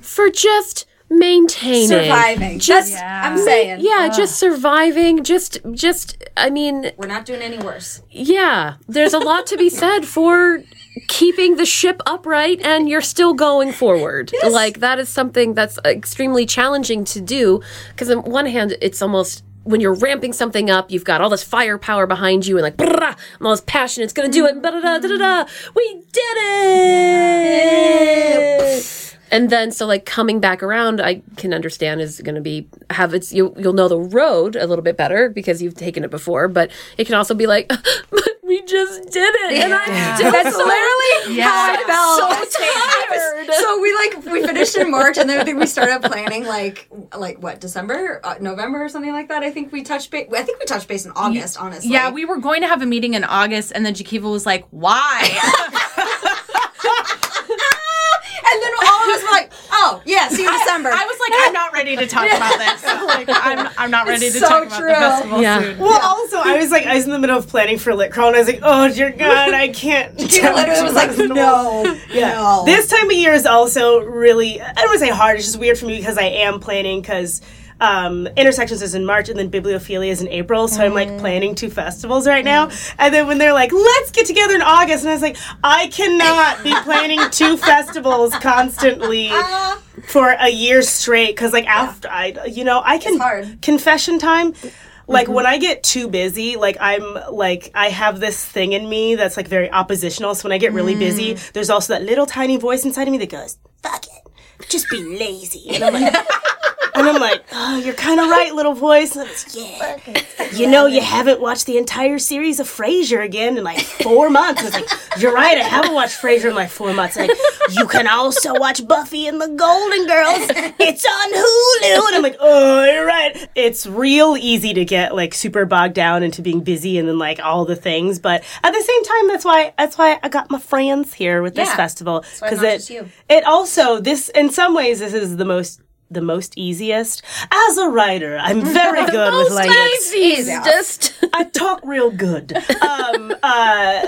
for just maintaining
Surviving.
just
That's, I'm saying.
yeah just surviving just just i mean
We're not doing any worse.
yeah there's a lot to be said for keeping the ship upright and you're still going forward Yes. like that is something that's extremely challenging to do because on one hand it's almost when you're ramping something up, you've got all this firepower behind you and like, brrrah, and all this passion, it's gonna do it, da da da da da. We did it! And then, so like coming back around, I can understand is going to be have its you you'll know the road a little bit better because you've taken it before, but it can also be like, we just did it, and I did
That's
so-
literally how I felt.
so tired.
So we like we finished in March, and then I think we started planning like like what December, uh, November, or something like that. I think we touched base. I think we touched base in August. Honestly,
Yeah, we were going to have a meeting in August, and then Jakiva was like, "Why?"
And then all of us were like, "Oh yeah, see you in December."
I was like, "I'm not ready to talk about this. Like, I'm, I'm not ready
It's
to
so
talk about
true.
the festival
Yeah.
soon."
Well, also, I was like, I was in the middle of planning for Lit Crawl, and I was like, oh, dear God, I can't.
She literally was like, "No,
Yeah.
no."
This time of year is also really, I don't want to say hard, it's just weird for me because I am planning because um, Intersections is in March and then Bibliophilia is in April. So I'm
Mm.
like planning two festivals right now. And then when they're like, let's get together in August, and I was like, I cannot be planning two festivals constantly for a year straight because like after I, you know, I can, confession time. Like when I get too busy, like I'm like I have this thing in me that's like very oppositional. So when I get really busy, there's also that little tiny voice inside of me that goes, "Fuck it, just be lazy." And I'm like, and I'm like, "Oh, you're kind of right, little voice." Yeah, you know, you haven't watched the entire series of Frasier again in like four months. It's like, you're right, I haven't watched Frasier in like four months. Like, you can also watch Buffy and the Golden Girls. It's on Hulu. And I'm like, oh, you're right. It's real easy to get like super bogged down into being busy and then like all the things. But at the same time, that's why that's why I got my friends here with this
Yeah.
festival
because
it it also this in some ways this is the most the most easiest as a writer. I'm very good with language.
Just
I talk real good. Um, uh,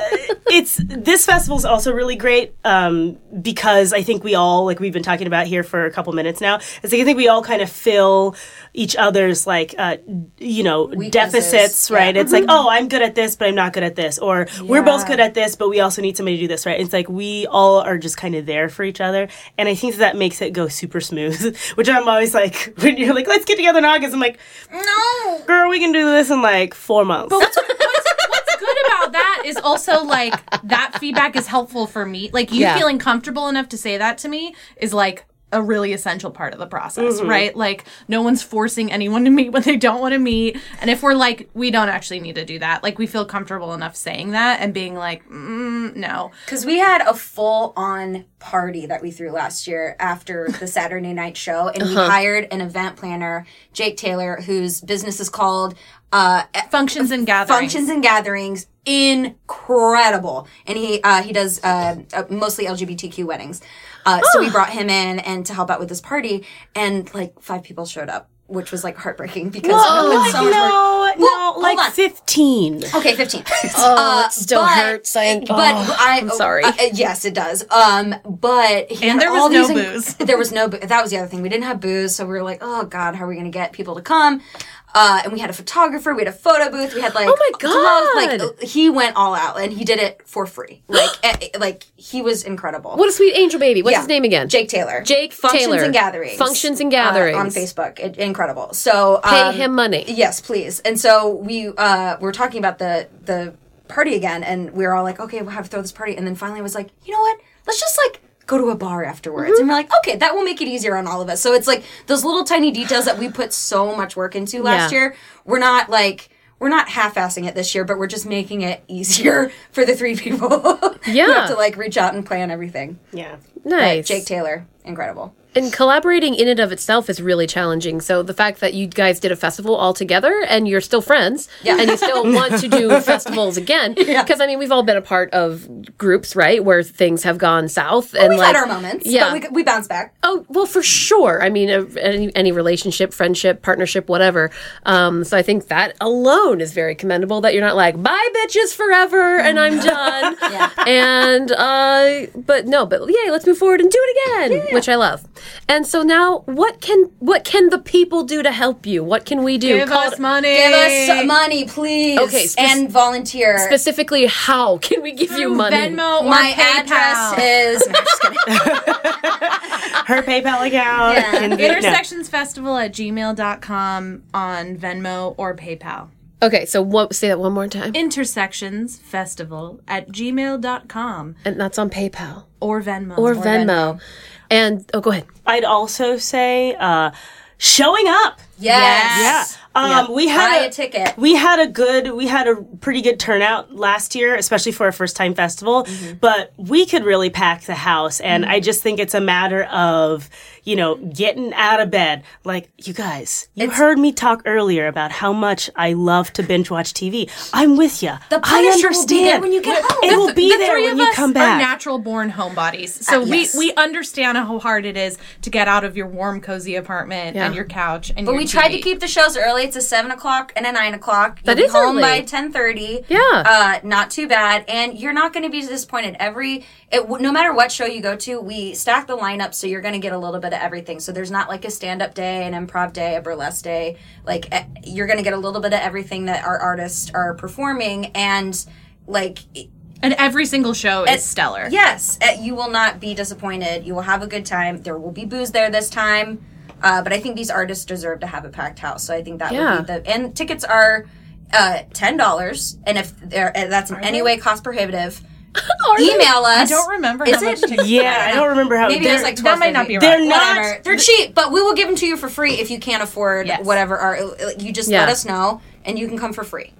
it's this festival's also really great um, because I think we all like we've been talking about here for a couple minutes now. It's like I think we all kind of fill each other's like uh, you know deficits,
yeah.
right? It's like oh I'm good at this, but I'm not good at this, or we're both good at this, but we also need somebody to do this, right? It's like we all are just kind of there for each other, and I think that, that makes it go super smooth. Which I'm always like when you're like let's get together in August, I'm like
no.
girl, we can do this in like four months.
what's, what's good about that is also like that feedback is helpful for me. Like you
Yeah.
feeling comfortable enough to say that to me is like a really essential part of the process, right? Like no one's forcing anyone to meet when they don't want to meet. And if we're like we don't actually need to do that, like we feel comfortable enough saying that and being like, mm, no.
Because we had a full on party that we threw last year after the Saturday night show, and we hired an event planner, Jake Taylor, whose business is called uh,
Functions and gatherings.
Functions and Gatherings. Incredible, and he uh, he does uh, uh, mostly LGBTQ weddings. Uh, So we brought him in and to help out with this party, and like five people showed up, which was like heartbreaking because we put so much work-
no, no,
Well, hold
like
on.
15.
Okay, fifteen.
Oh, it still
but-
hurts. I,
but
oh,
I,
I'm sorry.
uh, uh, yes, it does. Um, but he
And there was no
these
booze.
there was no. boo- That was the other thing. We didn't have booze, so we were like, oh god, how are we going to get people to come? Uh, and we had a photographer. We had a photo booth. We had like
Oh my
gloves,
God.
Like he went all out, and he did it for free. Like eh, eh, like he was incredible.
what a sweet angel baby. What's
Yeah.
his name again?
Jake Taylor.
Jake
Functions
Taylor.
and Gatherings.
Functions and
uh, on Facebook. It, incredible. So
Pay
um,
him money.
Yes, please. And so we uh, we were talking about the the party again, and we were all like, okay, we'll have to throw this party. And then finally, I was like, you know what? Let's just like go to a bar afterwards.
Mm-hmm.
And we're like, okay, that will make it easier on all of us. So it's like those little tiny details that we put so much work into last
Yeah.
year. We're not like. We're not half-assing it this year, but we're just making it easier for the three people who
Yeah.
have to like reach out and plan everything.
Yeah.
Nice.
Jake Taylor, incredible.
And collaborating in and of itself is really challenging. So the fact that you guys did a festival all together and you're still friends
Yeah.
and you still want to do festivals again. Because I mean, we've all been a part of groups, right, where things have gone south and
We've
like
had our moments,
Yeah.
but we, we bounce back.
Oh well, for sure. I mean, any any relationship, friendship, partnership, whatever. Um, so I think that alone is very commendable. That you're not like bye bitches forever and I'm done.
Yeah.
And uh, but no, but yay, let's move forward and do it again, which I love. And so now, what can what can the people do to help you? What can we do?
Give
Call-
us money.
Give us money, please.
Okay, spec-
and volunteer.
specifically. How can we give you money?
Venmo or
My
PayPal.
address is. No, just.
Her PayPal account.
Yeah.
and- no.
Intersectionsfestival at gmail.com on Venmo or PayPal.
Okay, so what? Say that one more time.
Intersections Festival at gmail.com
and that's on PayPal
or Venmo.
or, Venmo. And oh, go ahead.
I'd also say uh, showing up.
Yes.
Yeah. Um, we
Buy
had
a ticket.
We had a good, we had a pretty good turnout last year, especially for a first time festival.
Mm-hmm.
But we could really pack the house, and I just think it's a matter of you know getting out of bed. Like you guys, you heard me talk earlier about how much I love to binge watch TV. I'm with you.
The
I
Punisher will be there
understand.
when you get home.
It will be
the
there
three
when
of
you
us
come
are
back.
natural born homebodies, so
Uh, yes.
we we understand how hard it is to get out of your warm, cozy apartment
Yeah.
and your couch. And
But
your
we tried to keep the shows early. It's a seven o'clock and a nine o'clock.
That
You'll home
early.
by ten thirty.
Yeah.
uh, not too bad, and you're not going to be disappointed. Every it, no matter what show you go to, we stack the lineup so you're going to get a little bit everything. So there's not like a stand up day, an improv day, a burlesque day. Like eh, you're going to get a little bit of everything that our artists are performing, and like
and every single show is stellar.
Yes, uh, you will not be disappointed. You will have a good time. There will be booze there this time, uh, but I think these artists deserve to have a packed house. So I think that
Yeah.
would be the and tickets are uh, ten dollars, and if they're, uh, that's in any way cost prohibitive, email us.
I don't remember
Is
how much
it?
tickets
yeah, I don't remember how.
Maybe
they're-
there's like
that might not be right.
They're not.
Whatever. They're cheap, but we will give them to you for free if you can't afford
Yes.
whatever. Are you just
Yeah.
let us know, and you can come for free.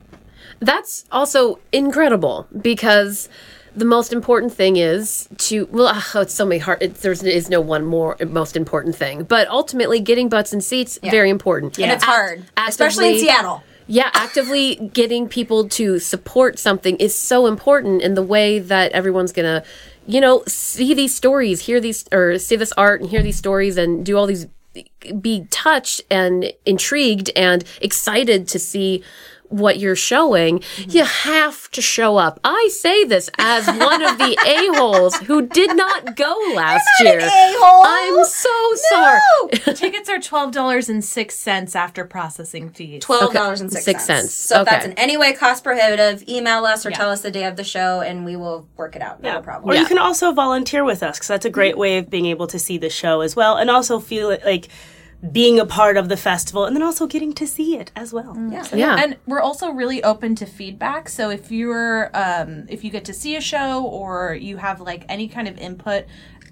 That's also incredible because the most important thing is to well oh, it's so many hard it, there is no one more most important thing but ultimately getting butts and seats very important
And it's hard,
Act-
especially in Seattle.
Yeah actively getting people to support something is so important in the way that everyone's gonna you know see these stories hear these or see this art and hear these stories and do all these be touched and intrigued and excited to see what you're showing, you have to show up. I say this as one of the a-holes who did not go last year.
a-hole.
I'm so sorry.
Tickets are twelve dollars and six cents after processing fees.
Twelve dollars and six
Six
cents.
cents.
So if that's in any way cost prohibitive, email us or
Yeah.
tell us the day of the show, and we will work it out. No problem.
Or you can also volunteer with us because that's a great mm-hmm. way of being able to see the show as well, and also feel it like being a part of the festival, and then also getting to see it as well.
Yeah.
Yeah.
And we're also really open to feedback. So if you're um if you get to see a show or you have like any kind of input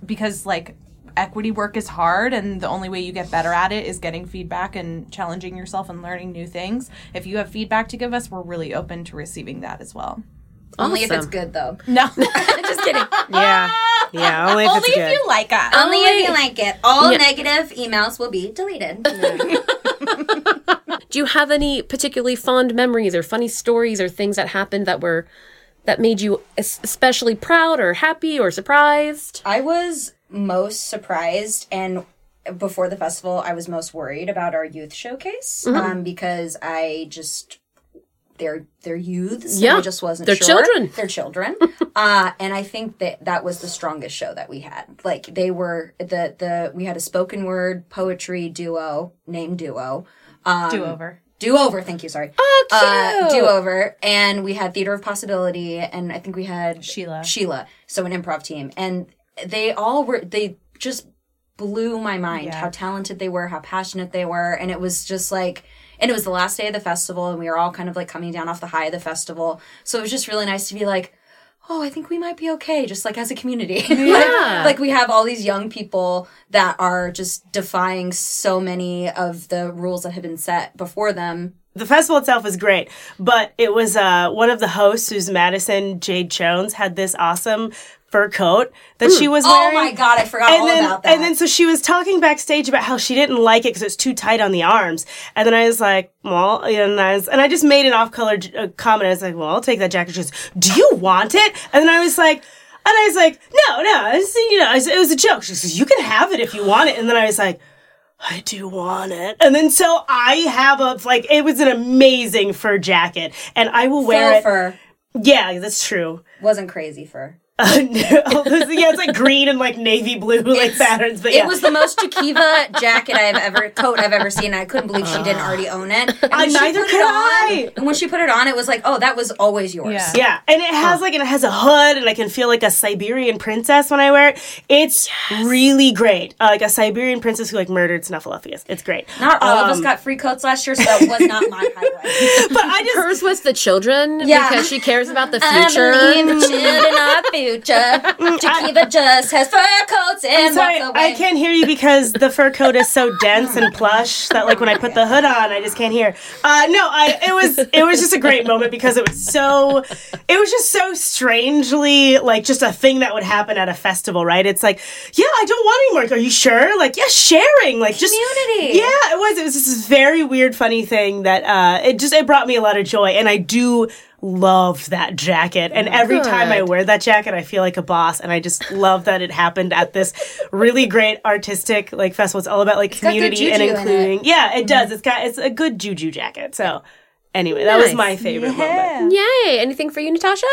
because like equity work is hard, and the only way you get better at it is getting feedback and challenging yourself and learning new things. If you have feedback to give us, we're really open to receiving that as well.
Only if it's good though.
No,
Just kidding.
Yeah. Yeah. Only if
only
it's
if
good.
you like us.
Only if you like it. All
Yeah.
negative emails will be deleted.
Do you have any particularly fond memories or funny stories or things that happened that were that made you especially proud or happy or surprised?
I was most surprised and before the festival I was most worried about our youth showcase um, because I just they're they're youths
Yeah.
and I just wasn't
They're
sure.
children.
They're children. uh, and I think that that was the strongest show that we had. Like they were the the we had a spoken word poetry duo name Duo. Um,
Do over.
Do over, thank you, sorry.
Oh,
Uh,
cute.
do over, and we had Theater of Possibility, and I think we had
Sheila.
Sheila, so an improv team, and they all were they just blew my mind
Yeah.
how talented they were, how passionate they were, and it was just like, and it was the last day of the festival, and we were all kind of like coming down off the high of the festival, so it was just really nice to be like. Oh, I think we might be okay, just like as a community.
Yeah.
like, like we have all these young people that are just defying so many of the rules that have been set before them
the festival itself was great, but it was uh, one of the hosts, who's Madison Jade Jones, had this awesome fur coat that she was wearing.
Oh my god, I forgot
and
all
then,
about that.
and then so she was talking backstage about how she didn't like it because it's too tight on the arms. And then I was like, well, and I was, and I just made an off-color j- uh, comment. I was like, well, I'll take that jacket. She goes, do you want it? And then I was like, and I was like, no, no, it's, you know, it was a joke. She says, you can have it if you want it. And then I was like, I do want it. And then so I have a, like, it was an amazing fur jacket and I will wear it.
fur
Yeah, that's true.
wasn't crazy fur.
Uh, no, yeah, it's like green and like navy blue like patterns, but yeah.
It was the most Jakiva jacket I've ever coat I've ever seen. I couldn't believe she didn't already own it. And
I- neither could
it
I.
on, and when she put it on, it was like, oh, that was always yours.
Yeah.
Yeah, and it has like and it has a hood, and I can feel like a Siberian princess when I wear it. It's really great, uh, like a Siberian princess who like murdered Snuffleupagus. It's great.
Not all of us
Um,
got free coats last year, so that was not my highlight.
But I just
Hers was the children
Yeah.
because she cares about the
I
future.
Future. Jakiva just has fur coats and
sorry,
walks away.
I can't hear you because the fur coat is so dense and plush that like when I put the hood on, I just can't hear. Uh, no, I it was it was just a great moment because it was so it was just so strangely like just a thing that would happen at a festival, right? It's like, yeah, I don't want any more. Are you sure? Like, yeah, sharing, like just
Community.
Yeah, it was. It was just this very weird, funny thing that uh, it just it brought me a lot of joy, and I do love that jacket. And every time I wear that jacket, I feel like a boss, and I just love that it happened at this really great artistic like festival. It's all about like
got good
community and
juju in it.
including. Yeah, it does. It's got it's a good juju jacket. So anyway, that was my favorite moment.
Yay! Anything for you, Natasha?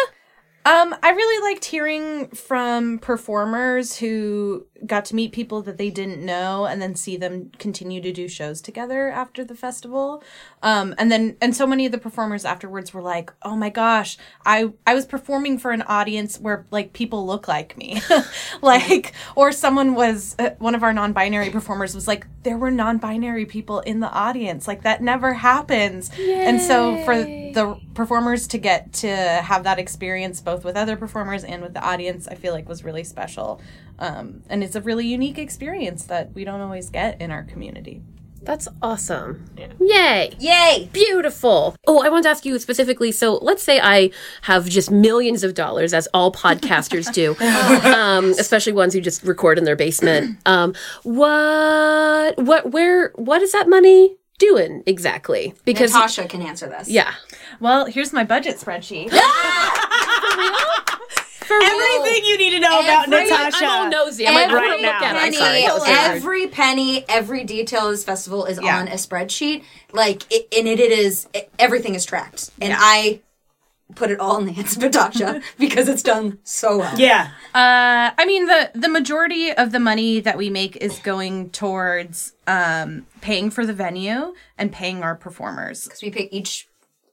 Um, I really liked hearing from performers who got to meet people that they didn't know and then see them continue to do shows together after the festival. Um, and then, and so many of the performers afterwards were like, oh my gosh, I, I was performing for an audience where like people look like me. like, or someone was, uh, one of our non binary performers was like, there were non binary people in the audience. Like, that never happens. And so for the performers to get to have that experience both with other performers and with the audience, I feel like was really special. Um, and it's a really unique experience that we don't always get in our community.
That's awesome. Yeah. Yay!
Yay!
Beautiful. Oh, I want to ask you specifically. So, let's say I have just millions of dollars, as all podcasters do, um, especially ones who just record in their basement. Um, what, what, where, what is that money doing exactly? Because
Natasha can answer this.
yeah,
Well, here's my budget spreadsheet.
Everything you need to know about Natasha.
I'm all nosy. I'm like,
Every
right look at. I'm sorry. That was so weird.
every penny, every detail of this festival is
Yeah.
on a spreadsheet. Like, it, and it, it is it, everything is tracked, and I put it all in the hands of Natasha because it's done so well.
Yeah.
Uh, I mean the the majority of the money that we make is going towards um, paying for the venue and paying our performers.
because we pay each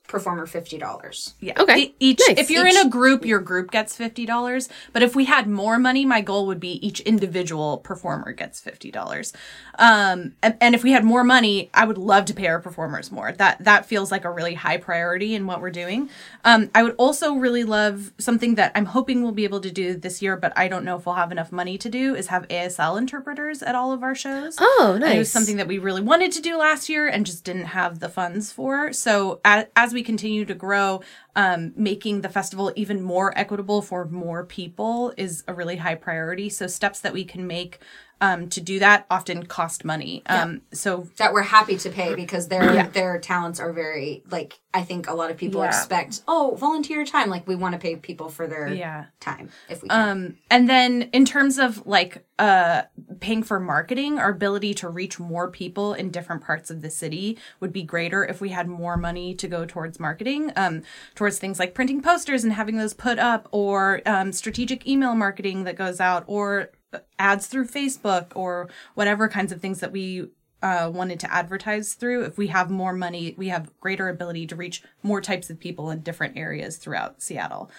performer fifty dollars.
Yeah.
Okay.
E- Each,
Nice.
if you're in a group, your group gets fifty dollars. But if we had more money, my goal would be each individual performer gets fifty dollars. Um, and, and if we had more money, I would love to pay our performers more. That that feels like a really high priority in what we're doing. Um, I would also really love something that I'm hoping we'll be able to do this year, but I don't know if we'll have enough money to do. Is have ASL interpreters at all of our shows.
Oh,
And It was something that we really wanted to do last year and just didn't have the funds for. So as, as we continue to grow, um, making the festival even more equitable for more people is a really high priority. So steps that we can make um, to do that often cost money. Um, So
that we're happy to pay because their their talents are very like I think a lot of people
Yeah.
expect oh volunteer time like we want to pay people for their
Yeah.
time if we can.
Um, and then in terms of like uh, paying for marketing, our ability to reach more people in different parts of the city would be greater if we had more money to go towards marketing, um, towards things like printing posters and having those put up, or um, strategic email marketing that goes out, or ads through Facebook, or whatever kinds of things that we uh, wanted to advertise through. If we have more money, we have greater ability to reach more types of people in different areas throughout Seattle.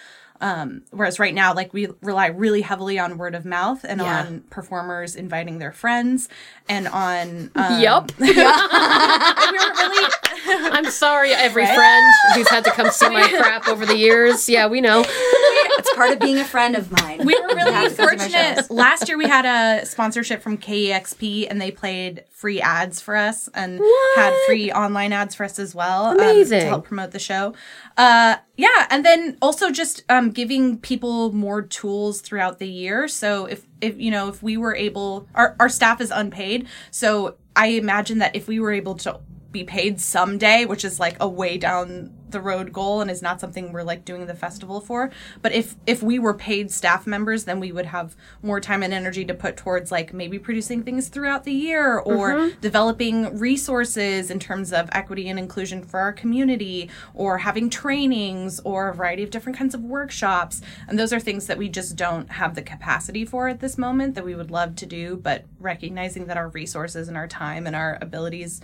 Um, whereas right now, like we rely really heavily on word of mouth and
Yeah.
on performers inviting their friends and on um, we really
I'm sorry, every friend who's had to come see my crap over the years. Yeah, we know.
It's part of being a friend of mine.
we were really
Have to come to my shows.
fortunate. Last year we had a sponsorship from KEXP and they played free ads for us and had free online ads for us as well um,
Amazing.
to help promote the show. Uh, yeah, and then also just um, giving people more tools throughout the year. So if if you know if we were able, our our staff is unpaid, so I imagine that if we were able to be paid someday, which is like a way down the road goal and is not something we're like doing the festival for. But if if we were paid staff members, then we would have more time and energy to put towards like maybe producing things throughout the year or mm-hmm. developing resources in terms of equity and inclusion for our community or having trainings or a variety of different kinds of workshops. And those are things that we just don't have the capacity for at this moment that we would love to do, but recognizing that our resources and our time and our abilities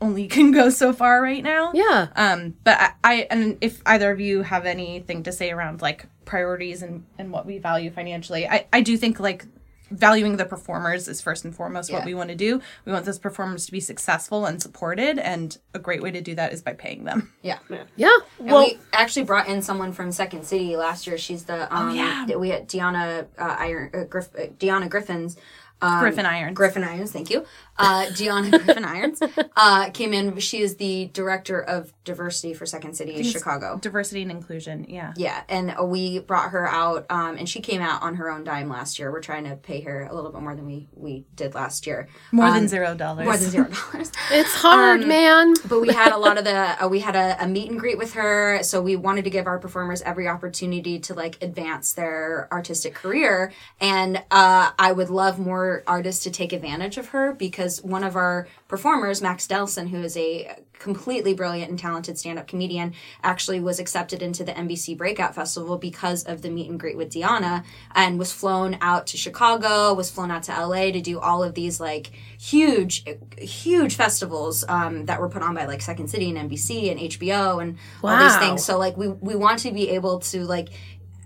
only can go so far right now.
Yeah.
Um, but I, I and if either of you have anything to say around like priorities and, and what we value financially, I, I do think like valuing the performers is first and foremost what we want to do. We want those performers to be successful and supported, and a great way to do that is by paying them.
yeah.
Yeah.
And
Well-
we actually brought in someone from Second City last year. She's the um,
yeah.
we had Deanna uh, Iron uh, Griff, uh, Deanna Griffins. Um,
Griffin Irons.
Griffin Irons, thank you. Uh, Deanna Griffin Irons uh, came in. She is the director of diversity for Second City Chicago.
Diversity and inclusion, yeah.
Yeah, and uh, we brought her out, um, and she came out on her own dime last year. We're trying to pay her a little bit more than we we did last year.
More
Um,
than zero dollars.
More than zero dollars.
It's hard,
Um,
man.
but we had a lot of the uh, we had a, a meet and greet with her so we wanted to give our performers every opportunity to like advance their artistic career and uh, i would love more artists to take advantage of her because one of our performers max delson who is a completely brilliant and talented stand-up comedian actually was accepted into the nbc breakout festival because of the meet and greet with diana and was flown out to chicago was flown out to la to do all of these like huge huge festivals um, that were put on by like second city and nbc and hbo and all these things. So like we we want to be able to like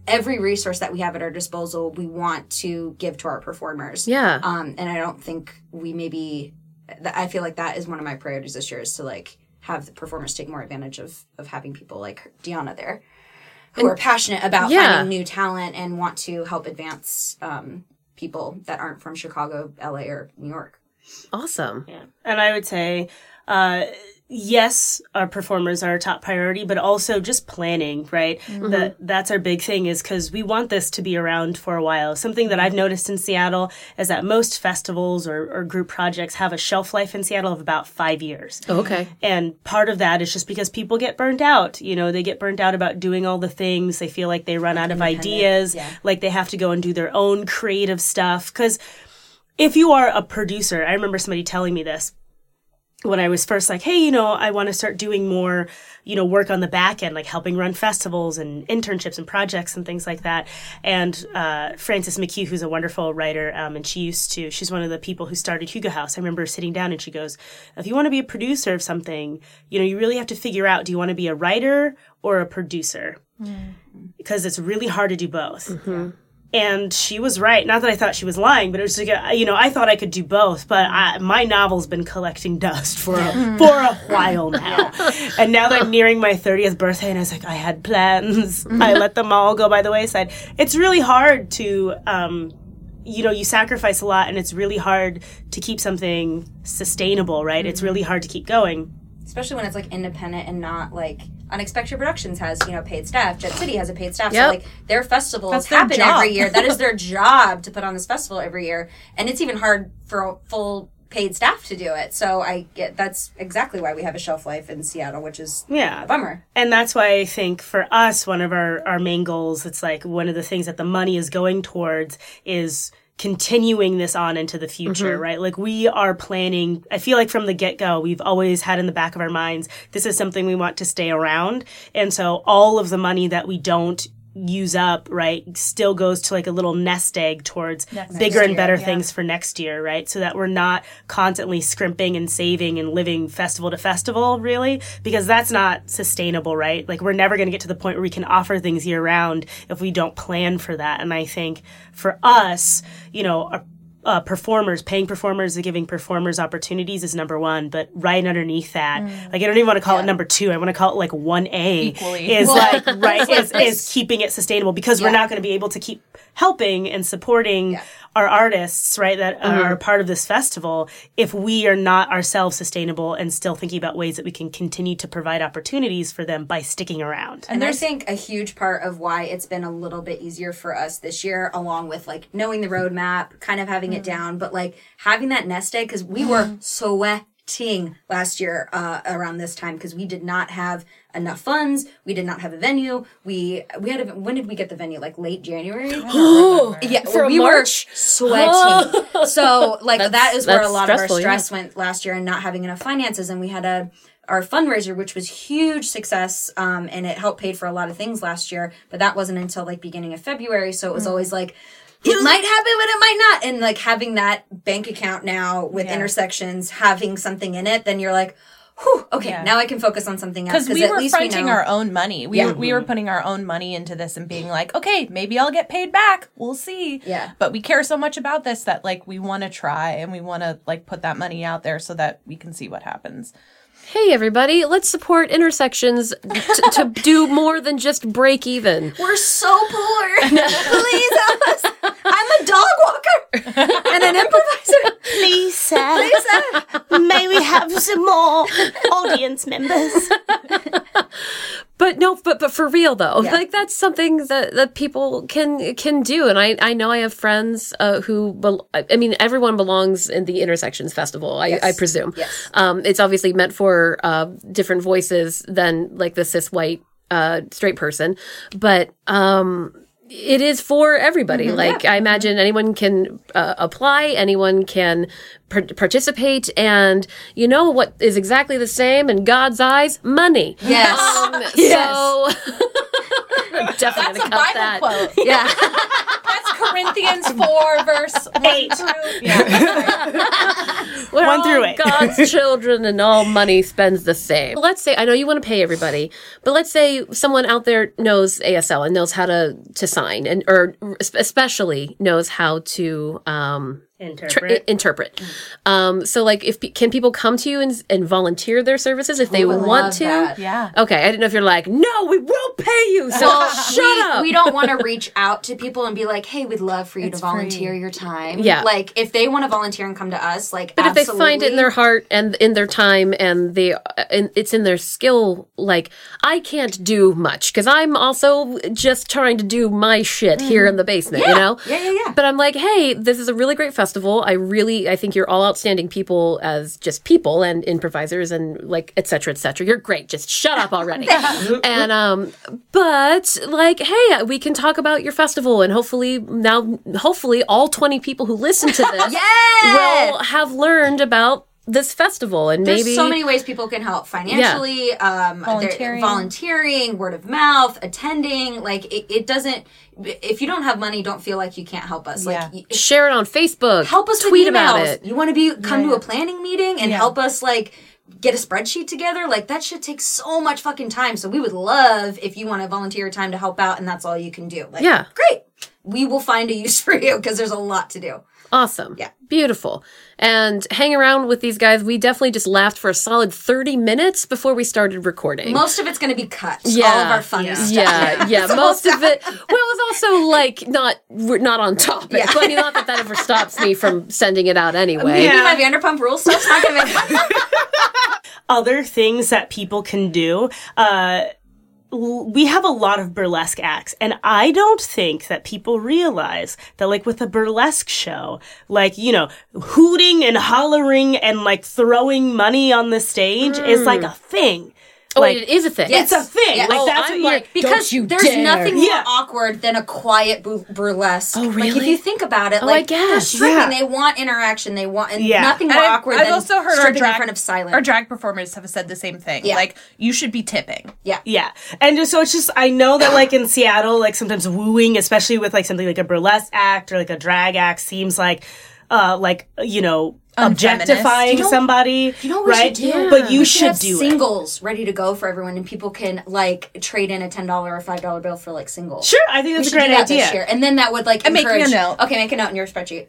every resource that we have at our disposal we want to give to our performers
Yeah.
um and i don't think we maybe th- i feel like that is one of my priorities this year is to like have the performers take more advantage of of having people like Deanna there who are passionate about
Yeah.
finding new talent and want to help advance um people that aren't from chicago la or new york
Awesome.
Yeah. And I would say, uh, yes, our performers are our top priority, but also just planning, right? Mm-hmm. That that's our big thing is because we want this to be around for a while. Something that I've noticed in Seattle is that most festivals or, or group projects have a shelf life in Seattle of about five years.
Oh, okay.
And part of that is just because people get burnt out. You know, they get burnt out about doing all the things. They feel like they run out of ideas,
yeah.
like they have to go and do their own creative stuff. Because if you are a producer, I remember somebody telling me this. When I was first like, hey, you know, I want to start doing more, you know, work on the back end, like helping run festivals and internships and projects and things like that. And uh, Frances McCue, who's a wonderful writer, um, and she used to, she's one of the people who started Hugo House. I remember sitting down and she goes, if you want to be a producer of something, you know, you really have to figure out, do you want to be a writer or a producer? Because it's really hard to do both. And she was right. Not that I thought she was lying, but it was like, you know, I thought I could do both. But I, my novel's been collecting dust for a, for a while now. And now that I'm nearing my 30th birthday, and I was like, I had plans. I let them all go by the wayside. It's really hard to, um, you know, you sacrifice a lot, and it's really hard to keep something sustainable, right? It's really hard to keep going.
especially when it's like independent and not like Unexpected Productions has you know paid staff. Jet City has a paid staff.
Yep.
So like their festivals
That's their
happen
job.
every year. That is their job to put on this festival every year, and it's even hard for a full paid staff to do it. So I get that's exactly why we have a shelf life in Seattle, which is
Yeah.
a bummer.
And that's why I think for us, one of our, our main goals, it's like one of the things that the money is going towards is continuing this on into the future, mm-hmm. right? Like we are planning, I feel like from the get go, we've always had in the back of our minds, this is something we want to stay around. And so all of the money that we don't use up, right, still goes to like a little nest egg towards bigger and
year,
better
yeah.
things for next year, right? So that we're not constantly scrimping and saving and living festival to festival, really, because that's not sustainable, right? Like we're never going to get to the point where we can offer things year round if we don't plan for that. And I think for us, you know, our, uh, performers, paying performers and giving performers opportunities is number one, but right underneath that, like I don't even want to call it number two. I want to call it like one A
Equally.
is like right is, is keeping it sustainable because we're not going to be able to keep helping and supporting our artists, right, that are part of this festival if we are not ourselves sustainable and still thinking about ways that we can continue to provide opportunities for them by sticking around.
And I think a huge part of why it's been a little bit easier for us this year, along with like knowing the roadmap, kind of having it down, but like having that nest egg, because we were sweating last year uh, around this time because we did not have enough funds. We did not have a venue. We we had a, when did we get the venue? Like late January. yeah,
For
we
March?
were sweating. so like that is where a lot of our
stressful, yeah.
stress went last year and not having enough finances and we had a our fundraiser which was huge success um, and it helped paid for a lot of things last year but that wasn't until like beginning of february so it was always like it might happen but it might not and like having that bank account now with intersections having something in it then you're like Whew, okay
Yeah.
now i can focus on something else
because we
at
were
least we
fronting
know
our own money. We
Yeah.
we were putting our own money into this and being like, okay, maybe I'll get paid back. We'll see.
Yeah.
But we care so much about this that like we want to try and we want to like put that money out there so that we can see what happens.
Hey, everybody, let's support intersections t- to do more than just break even.
we're so poor please help us i'm a dog walker and an improviser
Please, sir. May we have some more audience members?
But no, but but for real though, like that's something that that people can can do. And I I know I have friends uh, who bel- I mean everyone belongs in the Intersections Festival. I, I presume.
Yes.
Um, it's obviously meant for uh, different voices than like the cis white uh, straight person, but um, it is for everybody. Like I imagine anyone can uh, apply, anyone can par- participate, and you know what is exactly the same in God's eyes? Money.
yes
So I'm definitely gonna cut that.
quote.
Yeah.
That's Corinthians four verse one through yeah.
We're
One
all
through eight.
God's children, and all money spends the same. Let's say I know you want to pay everybody, but let's say someone out there knows ASL and knows how to to sign, and or especially knows how to um, tr-
Interpret.
interpret. Um, so, like, if can people come to you and, and volunteer their services if they want to?
that.
Yeah.
Okay, I didn't know if you're like, no, we will pay you. So shut
we,
up.
we don't want to reach out to people and be like, "Hey, we'd love for you
It's
to volunteer
free.
your time."
Yeah.
like if they want to volunteer and come to us, like,
But if they find it in their heart and in their time and they and it's in their skill, like I can't do much because I'm also just trying to do my shit here in the basement, you know?
Mm-hmm. Yeah, yeah, yeah.
But I'm like, hey, this is a really great festival. I really, I think you're all outstanding people as just people and improvisers and like et cetera, et cetera. You're great. Just shut up already. and um, but like, hey, we can talk about your festival and hopefully now, hopefully all 20 people who listen to this
Yes!
will have learned about this festival and
There's
maybe
so many ways people can help financially, um,
Volunteering.
volunteering, word of mouth, attending. Like it, it doesn't. If you don't have money, don't feel like you can't help us. Like
Yeah.
y-
share it on Facebook.
help us
tweet
with
about it.
You want to be come to a planning meeting and
Yeah.
help us like get a spreadsheet together. Like that should take so much fucking time. So we would love if you want to volunteer your time to help out, and that's all you can do. Like,
Yeah.
great. We will find a use for you because there's a lot to do.
Awesome.
Yeah.
Beautiful. And hang around with these guys. We definitely just laughed for a solid 30 minutes before we started recording.
Most of it's going to be cut.
Yeah.
All of our funny stuff.
yeah, yeah. Most of it. Well, it was also like not we're not on topic.
Yeah.
But I mean, not that that ever stops me from sending it out anyway.
Maybe
Yeah.
my Vanderpump Rules stuff's not going to make
other things that people can do. Uh, l- we have a lot of burlesque acts, and I don't think that people realize that, like, with a burlesque show, like, you know, hooting and hollering and, like, throwing money on the stage is, like, mm. a thing.
Oh,
like,
it is a thing.
It's a thing.
Yes.
Like,
Oh,
that's
I'm
what
like,
you're.
because
Don't you
there's
dare.
nothing more
Yeah.
awkward than a quiet bu- burlesque. Oh, really? Like if you think about it, oh,
I
like
guess.
they're stripping,
Yeah.
they want interaction, they want and
Yeah.
nothing more
And I've,
awkward
I've
than
also heard our
stripping
drag,
in front of silent.
our drag performers have said the same thing.
Yeah.
Like you should be tipping.
yeah.
Yeah. And just, so it's just, I know that like in Seattle, like sometimes wooing, especially with like something like a burlesque act or like a drag act seems like, uh, like, you know, objectifying
You know-
somebody.
You know what
right?
we should do?
But you
We
should
have
do it.
singles ready to go for everyone, and people can like trade in a ten dollar or five dollar bill for like singles.
Sure, I think
We
that's a
should do
great idea.
this year, and then that would like
I'm making a
encourage.
note.
Okay, make a note in your spreadsheet.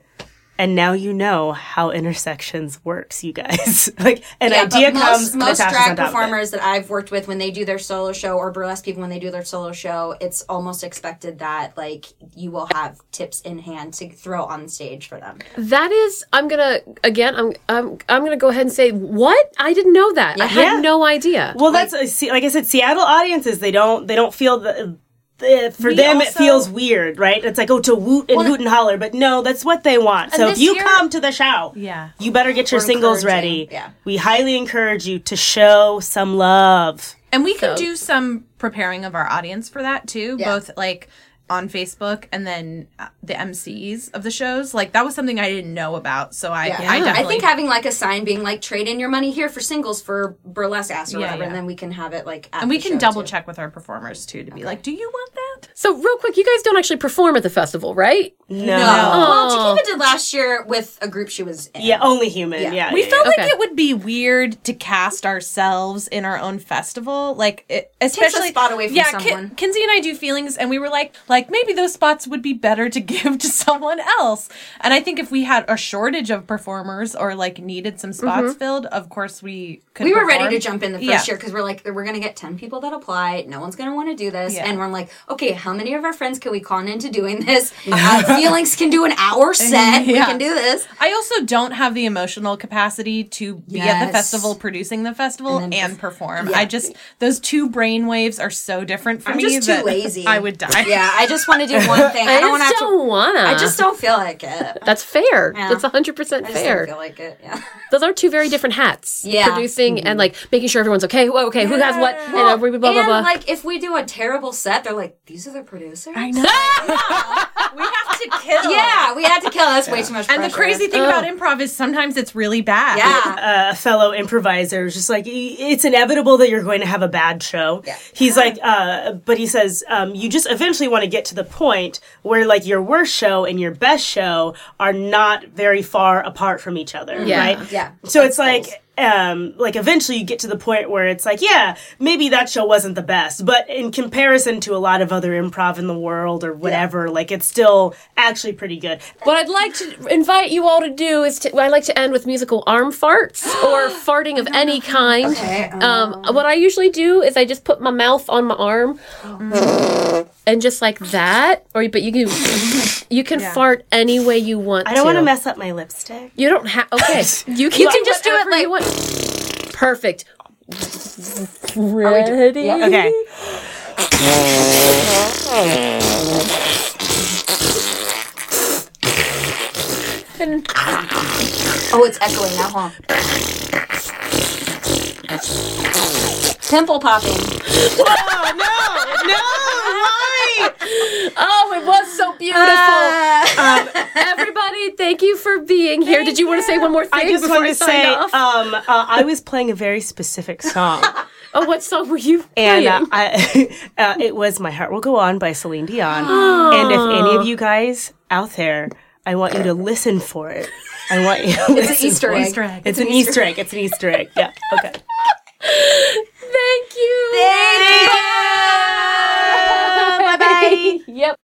And now you know how intersections works, you guys. like an
Yeah,
idea
but
comes,
most, most drag
on top of it.
performers that I've worked with when they do their solo show or burlesque people when they do their solo show, it's almost expected that like you will have tips in hand to throw on stage for them.
That is, I'm gonna again. I'm I'm I'm gonna go ahead and say what I didn't know that. I had
Yeah.
no idea.
Well, that's uh, see, like I said, Seattle audiences they don't they don't feel the. The- For
We
them, it feels weird, right? It's like, oh, to woot and hoot and holler, but no, that's what they want. So if you
year-
come to the show,
Yeah.
you better get your singles ready.
yeah.
We highly encourage you to show some love.
And we can
So-
do some preparing of our audience for that too,
Yeah.
both like on Facebook and then uh, the MCs of the shows. Like that was something I didn't know about, so I
Yeah.
I
I think having like a sign being like trade in your money here for singles for burlesque ass or
Yeah,
whatever,
yeah.
and then we can have it like at
and we
the
can
show,
double
too.
check with our performers too to be like, do you want that?
So real quick, you guys don't actually perform at the festival, right?
No.
No. Well, Chiquita did last year with a group she was in.
Yeah, only human.
Yeah.
Yeah.
We
yeah,
felt
Okay.
like it would be weird to cast ourselves in our own festival, like it, especially
spot away from
yeah, Kin- Kinsey and I do feelings, and we were like, like maybe those spots would be better to give to someone else. And I think if we had a shortage of performers or like needed some spots filled, of course we could.
We were ready to jump in the first
Yeah.
year because we're like, we're going to get 10 people that apply. No one's going to want to do this.
Yeah.
And we're like, okay, how many of our friends can we con into doing this? Uh, Feelings can do an hour set. We can do this.
I also don't have the emotional capacity to be at the festival, producing the festival, and,
perf-
perform.
Yeah.
I just those two brain waves are so different for
I'm
me
just too lazy.
I would die.
Yeah, I just want to do one thing. I,
I,
don't want to
just don't
to.
wanna.
I just don't feel like it.
That's fair.
Yeah.
That's 100 percent
I just
fair.
don't feel like it. Yeah.
Those are two very different hats.
Yeah. Mm-hmm.
Producing and like making sure everyone's okay. Well, okay, who has what? And uh, blah blah blah
and
blah.
like, if we do a terrible set, they're like, these are the producers.
I know. we have to kill.
Yeah, we had to kill. That's way too much.
And the crazy thing about improv is sometimes it's really bad.
Yeah.
a fellow improviser was just like it's inevitable that you're going to have a bad show
Yeah.
he's like uh, but he says um, you just eventually want to get to the point where like your worst show and your best show are not very far apart from each other
Yeah.
right
Yeah.
so it's
That's
like
goals.
um like eventually you get to the point where it's like yeah maybe that show wasn't the best but in comparison to a lot of other improv in the world or whatever like it's still actually pretty good
What I'd like to invite you all to do is to, I like to end with musical arm farts or farting of any kind.
Okay,
Um, what I usually do is I just put my mouth on my arm and just like that, or but you can you can fart any way you want.
i don't want to
to
mess up my lipstick
You don't have. Okay, you can,
You can just do it
whatever you
like-
want. Perfect. Ready?
okay
And
Oh, it's echoing now, huh? Pimple popping.
oh no no why
oh, it was so beautiful.
Uh, um,
everybody, thank you for being here. Did you, you want to say one more thing?
I just
want
to say um, uh, I was playing a very specific song.
oh, what song were you playing?
And uh, I, uh, it was "My Heart Will Go On" by Celine Dion. And if any of you guys out there, I want you to listen for it. I want you. To
it's an Easter egg.
Easter egg.
It's, it's an, an Easter, Easter egg. egg. It's an Easter egg. Yeah. Okay. Thank you. Thank you. Yep.